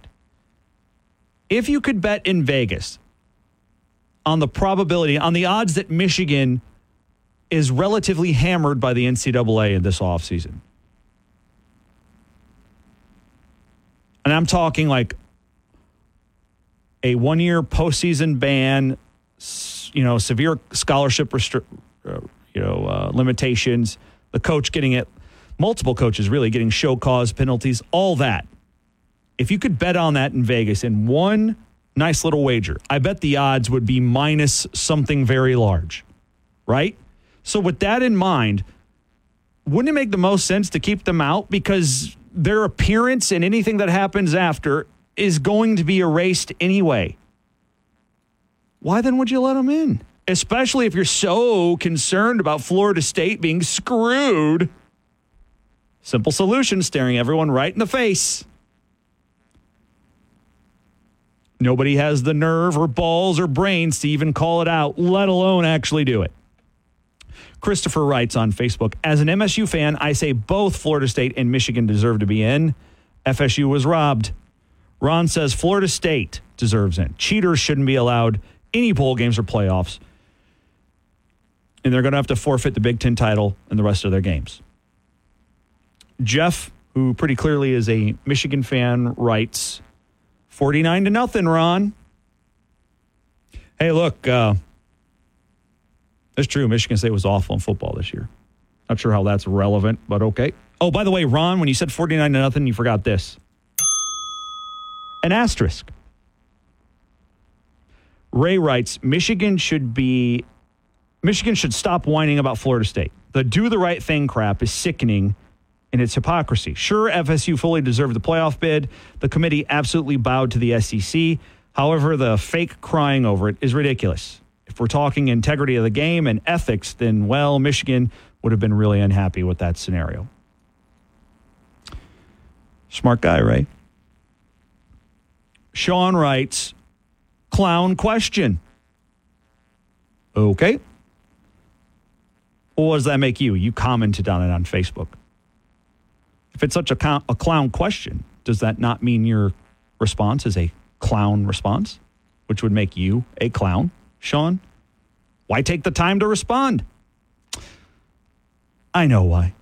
if you could bet in Vegas on the probability, on the odds that Michigan is relatively hammered by the NCAA in this offseason. And I'm talking like a one year postseason ban, you know, severe scholarship restri- uh, you know, uh, limitations, the coach getting it, multiple coaches really getting show cause penalties, all that. If you could bet on that in Vegas in one nice little wager, I bet the odds would be minus something very large, right? So, with that in mind, wouldn't it make the most sense to keep them out because their appearance and anything that happens after is going to be erased anyway? Why then would you let them in? Especially if you're so concerned about Florida State being screwed. Simple solution staring everyone right in the face. Nobody has the nerve or balls or brains to even call it out, let alone actually do it. Christopher writes on Facebook As an MSU fan, I say both Florida State and Michigan deserve to be in. FSU was robbed. Ron says Florida State deserves in. Cheaters shouldn't be allowed any bowl games or playoffs. And they're going to have to forfeit the Big Ten title and the rest of their games. Jeff, who pretty clearly is a Michigan fan, writes 49 to nothing, Ron. Hey, look, uh, that's true. Michigan State was awful in football this year. Not sure how that's relevant, but okay. Oh, by the way, Ron, when you said 49 to nothing, you forgot this an asterisk. Ray writes Michigan should be Michigan should stop whining about Florida State. The do the right thing crap is sickening in its hypocrisy. Sure, FSU fully deserved the playoff bid. The committee absolutely bowed to the SEC. However, the fake crying over it is ridiculous. If we're talking integrity of the game and ethics, then, well, Michigan would have been really unhappy with that scenario. Smart guy, right? Sean writes, clown question. Okay. What does that make you? You commented on it on Facebook. If it's such a, a clown question, does that not mean your response is a clown response, which would make you a clown, Sean? Why take the time to respond? I know why.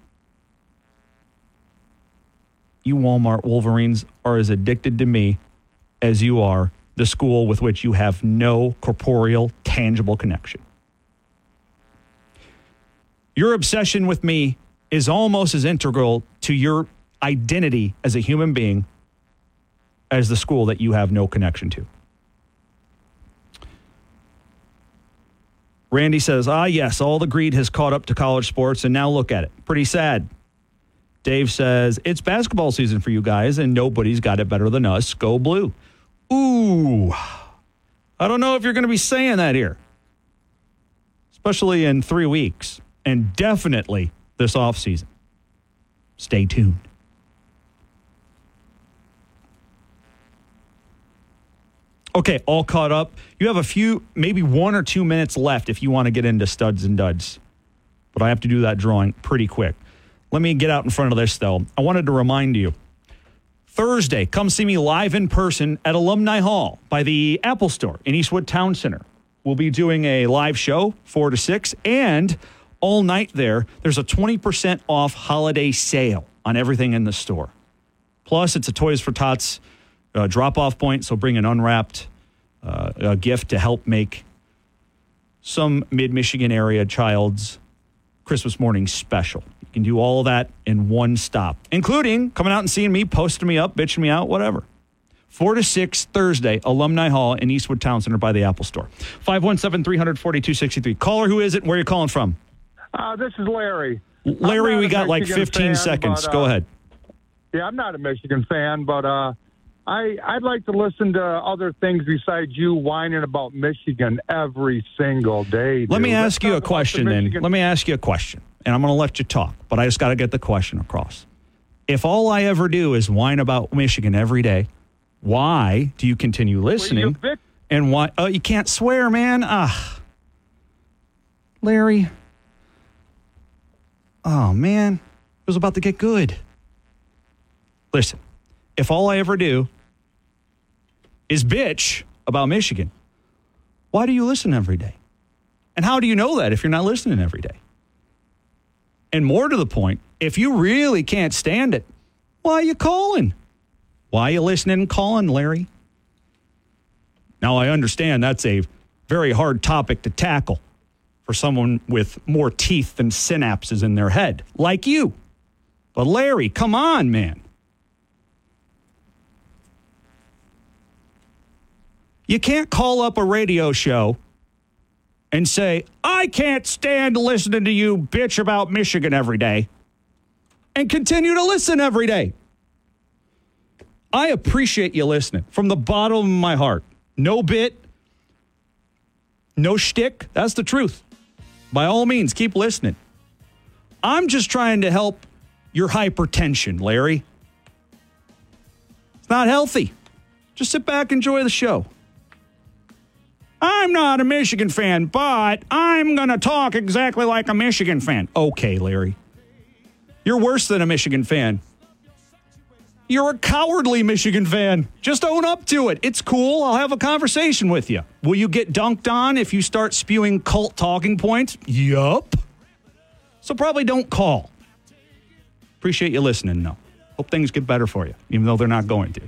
You Walmart Wolverines are as addicted to me as you are the school with which you have no corporeal, tangible connection. Your obsession with me is almost as integral to your identity as a human being as the school that you have no connection to. Randy says, Ah, yes, all the greed has caught up to college sports, and now look at it. Pretty sad. Dave says, It's basketball season for you guys, and nobody's got it better than us. Go blue. Ooh, I don't know if you're going to be saying that here, especially in three weeks, and definitely this offseason. Stay tuned. Okay, all caught up. You have a few, maybe one or two minutes left if you want to get into studs and duds. But I have to do that drawing pretty quick. Let me get out in front of this, though. I wanted to remind you Thursday, come see me live in person at Alumni Hall by the Apple Store in Eastwood Town Center. We'll be doing a live show, 4 to 6, and all night there, there's a 20% off holiday sale on everything in the store. Plus, it's a Toys for Tots uh, drop off point, so bring an unwrapped uh, a gift to help make some mid Michigan area child's Christmas morning special. You can do all of that in one stop, including coming out and seeing me, posting me up, bitching me out, whatever. 4 to 6 Thursday, Alumni Hall in Eastwood Town Center by the Apple Store. 517 342 63. Caller, who is it? and Where are you calling from? Uh, this is Larry. Larry, we got like 15 fan, seconds. but, Go uh, ahead. Yeah, I'm not a Michigan fan, but uh, I I'd like to listen to other things besides you whining about Michigan every single day. Let me ask you a Let's about the question then. Michigan- Let me ask you a question, and I'm going to let you talk, but I just got to get the question across. If all I ever do is whine about Michigan every day, why do you continue listening? Vic- and why? Oh, you can't swear, man. Ah, Larry. Oh man, it was about to get good. Listen, if all I ever do is bitch about Michigan, why do you listen every day? And how do you know that if you're not listening every day? And more to the point, if you really can't stand it, why are you calling? Why are you listening and calling, Larry? Now, I understand that's a very hard topic to tackle for someone with more teeth than synapses in their head, like you. But, Larry, come on, man. You can't call up a radio show and say, I can't stand listening to you bitch about Michigan every day and continue to listen every day. I appreciate you listening from the bottom of my heart. No bit, no shtick. That's the truth. By all means, keep listening. I'm just trying to help your hypertension, Larry. It's not healthy. Just sit back, enjoy the show. I'm not a Michigan fan, but I'm going to talk exactly like a Michigan fan. Okay, Larry. You're worse than a Michigan fan. You're a cowardly Michigan fan. Just own up to it. It's cool. I'll have a conversation with you. Will you get dunked on if you start spewing cult talking points? Yup. So probably don't call. Appreciate you listening, though. Hope things get better for you, even though they're not going to.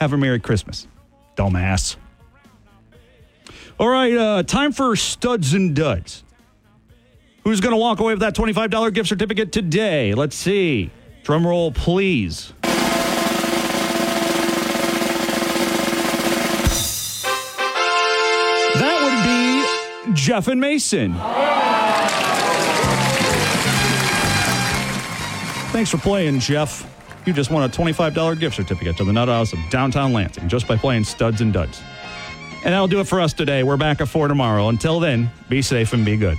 Have a Merry Christmas, dumbass. All right, uh, time for studs and duds. Who's going to walk away with that $25 gift certificate today? Let's see. Drum roll, please. That would be Jeff and Mason. Thanks for playing, Jeff. You just won a $25 gift certificate to the Nut House of downtown Lansing just by playing studs and duds. And that'll do it for us today. We're back at 4 tomorrow. Until then, be safe and be good.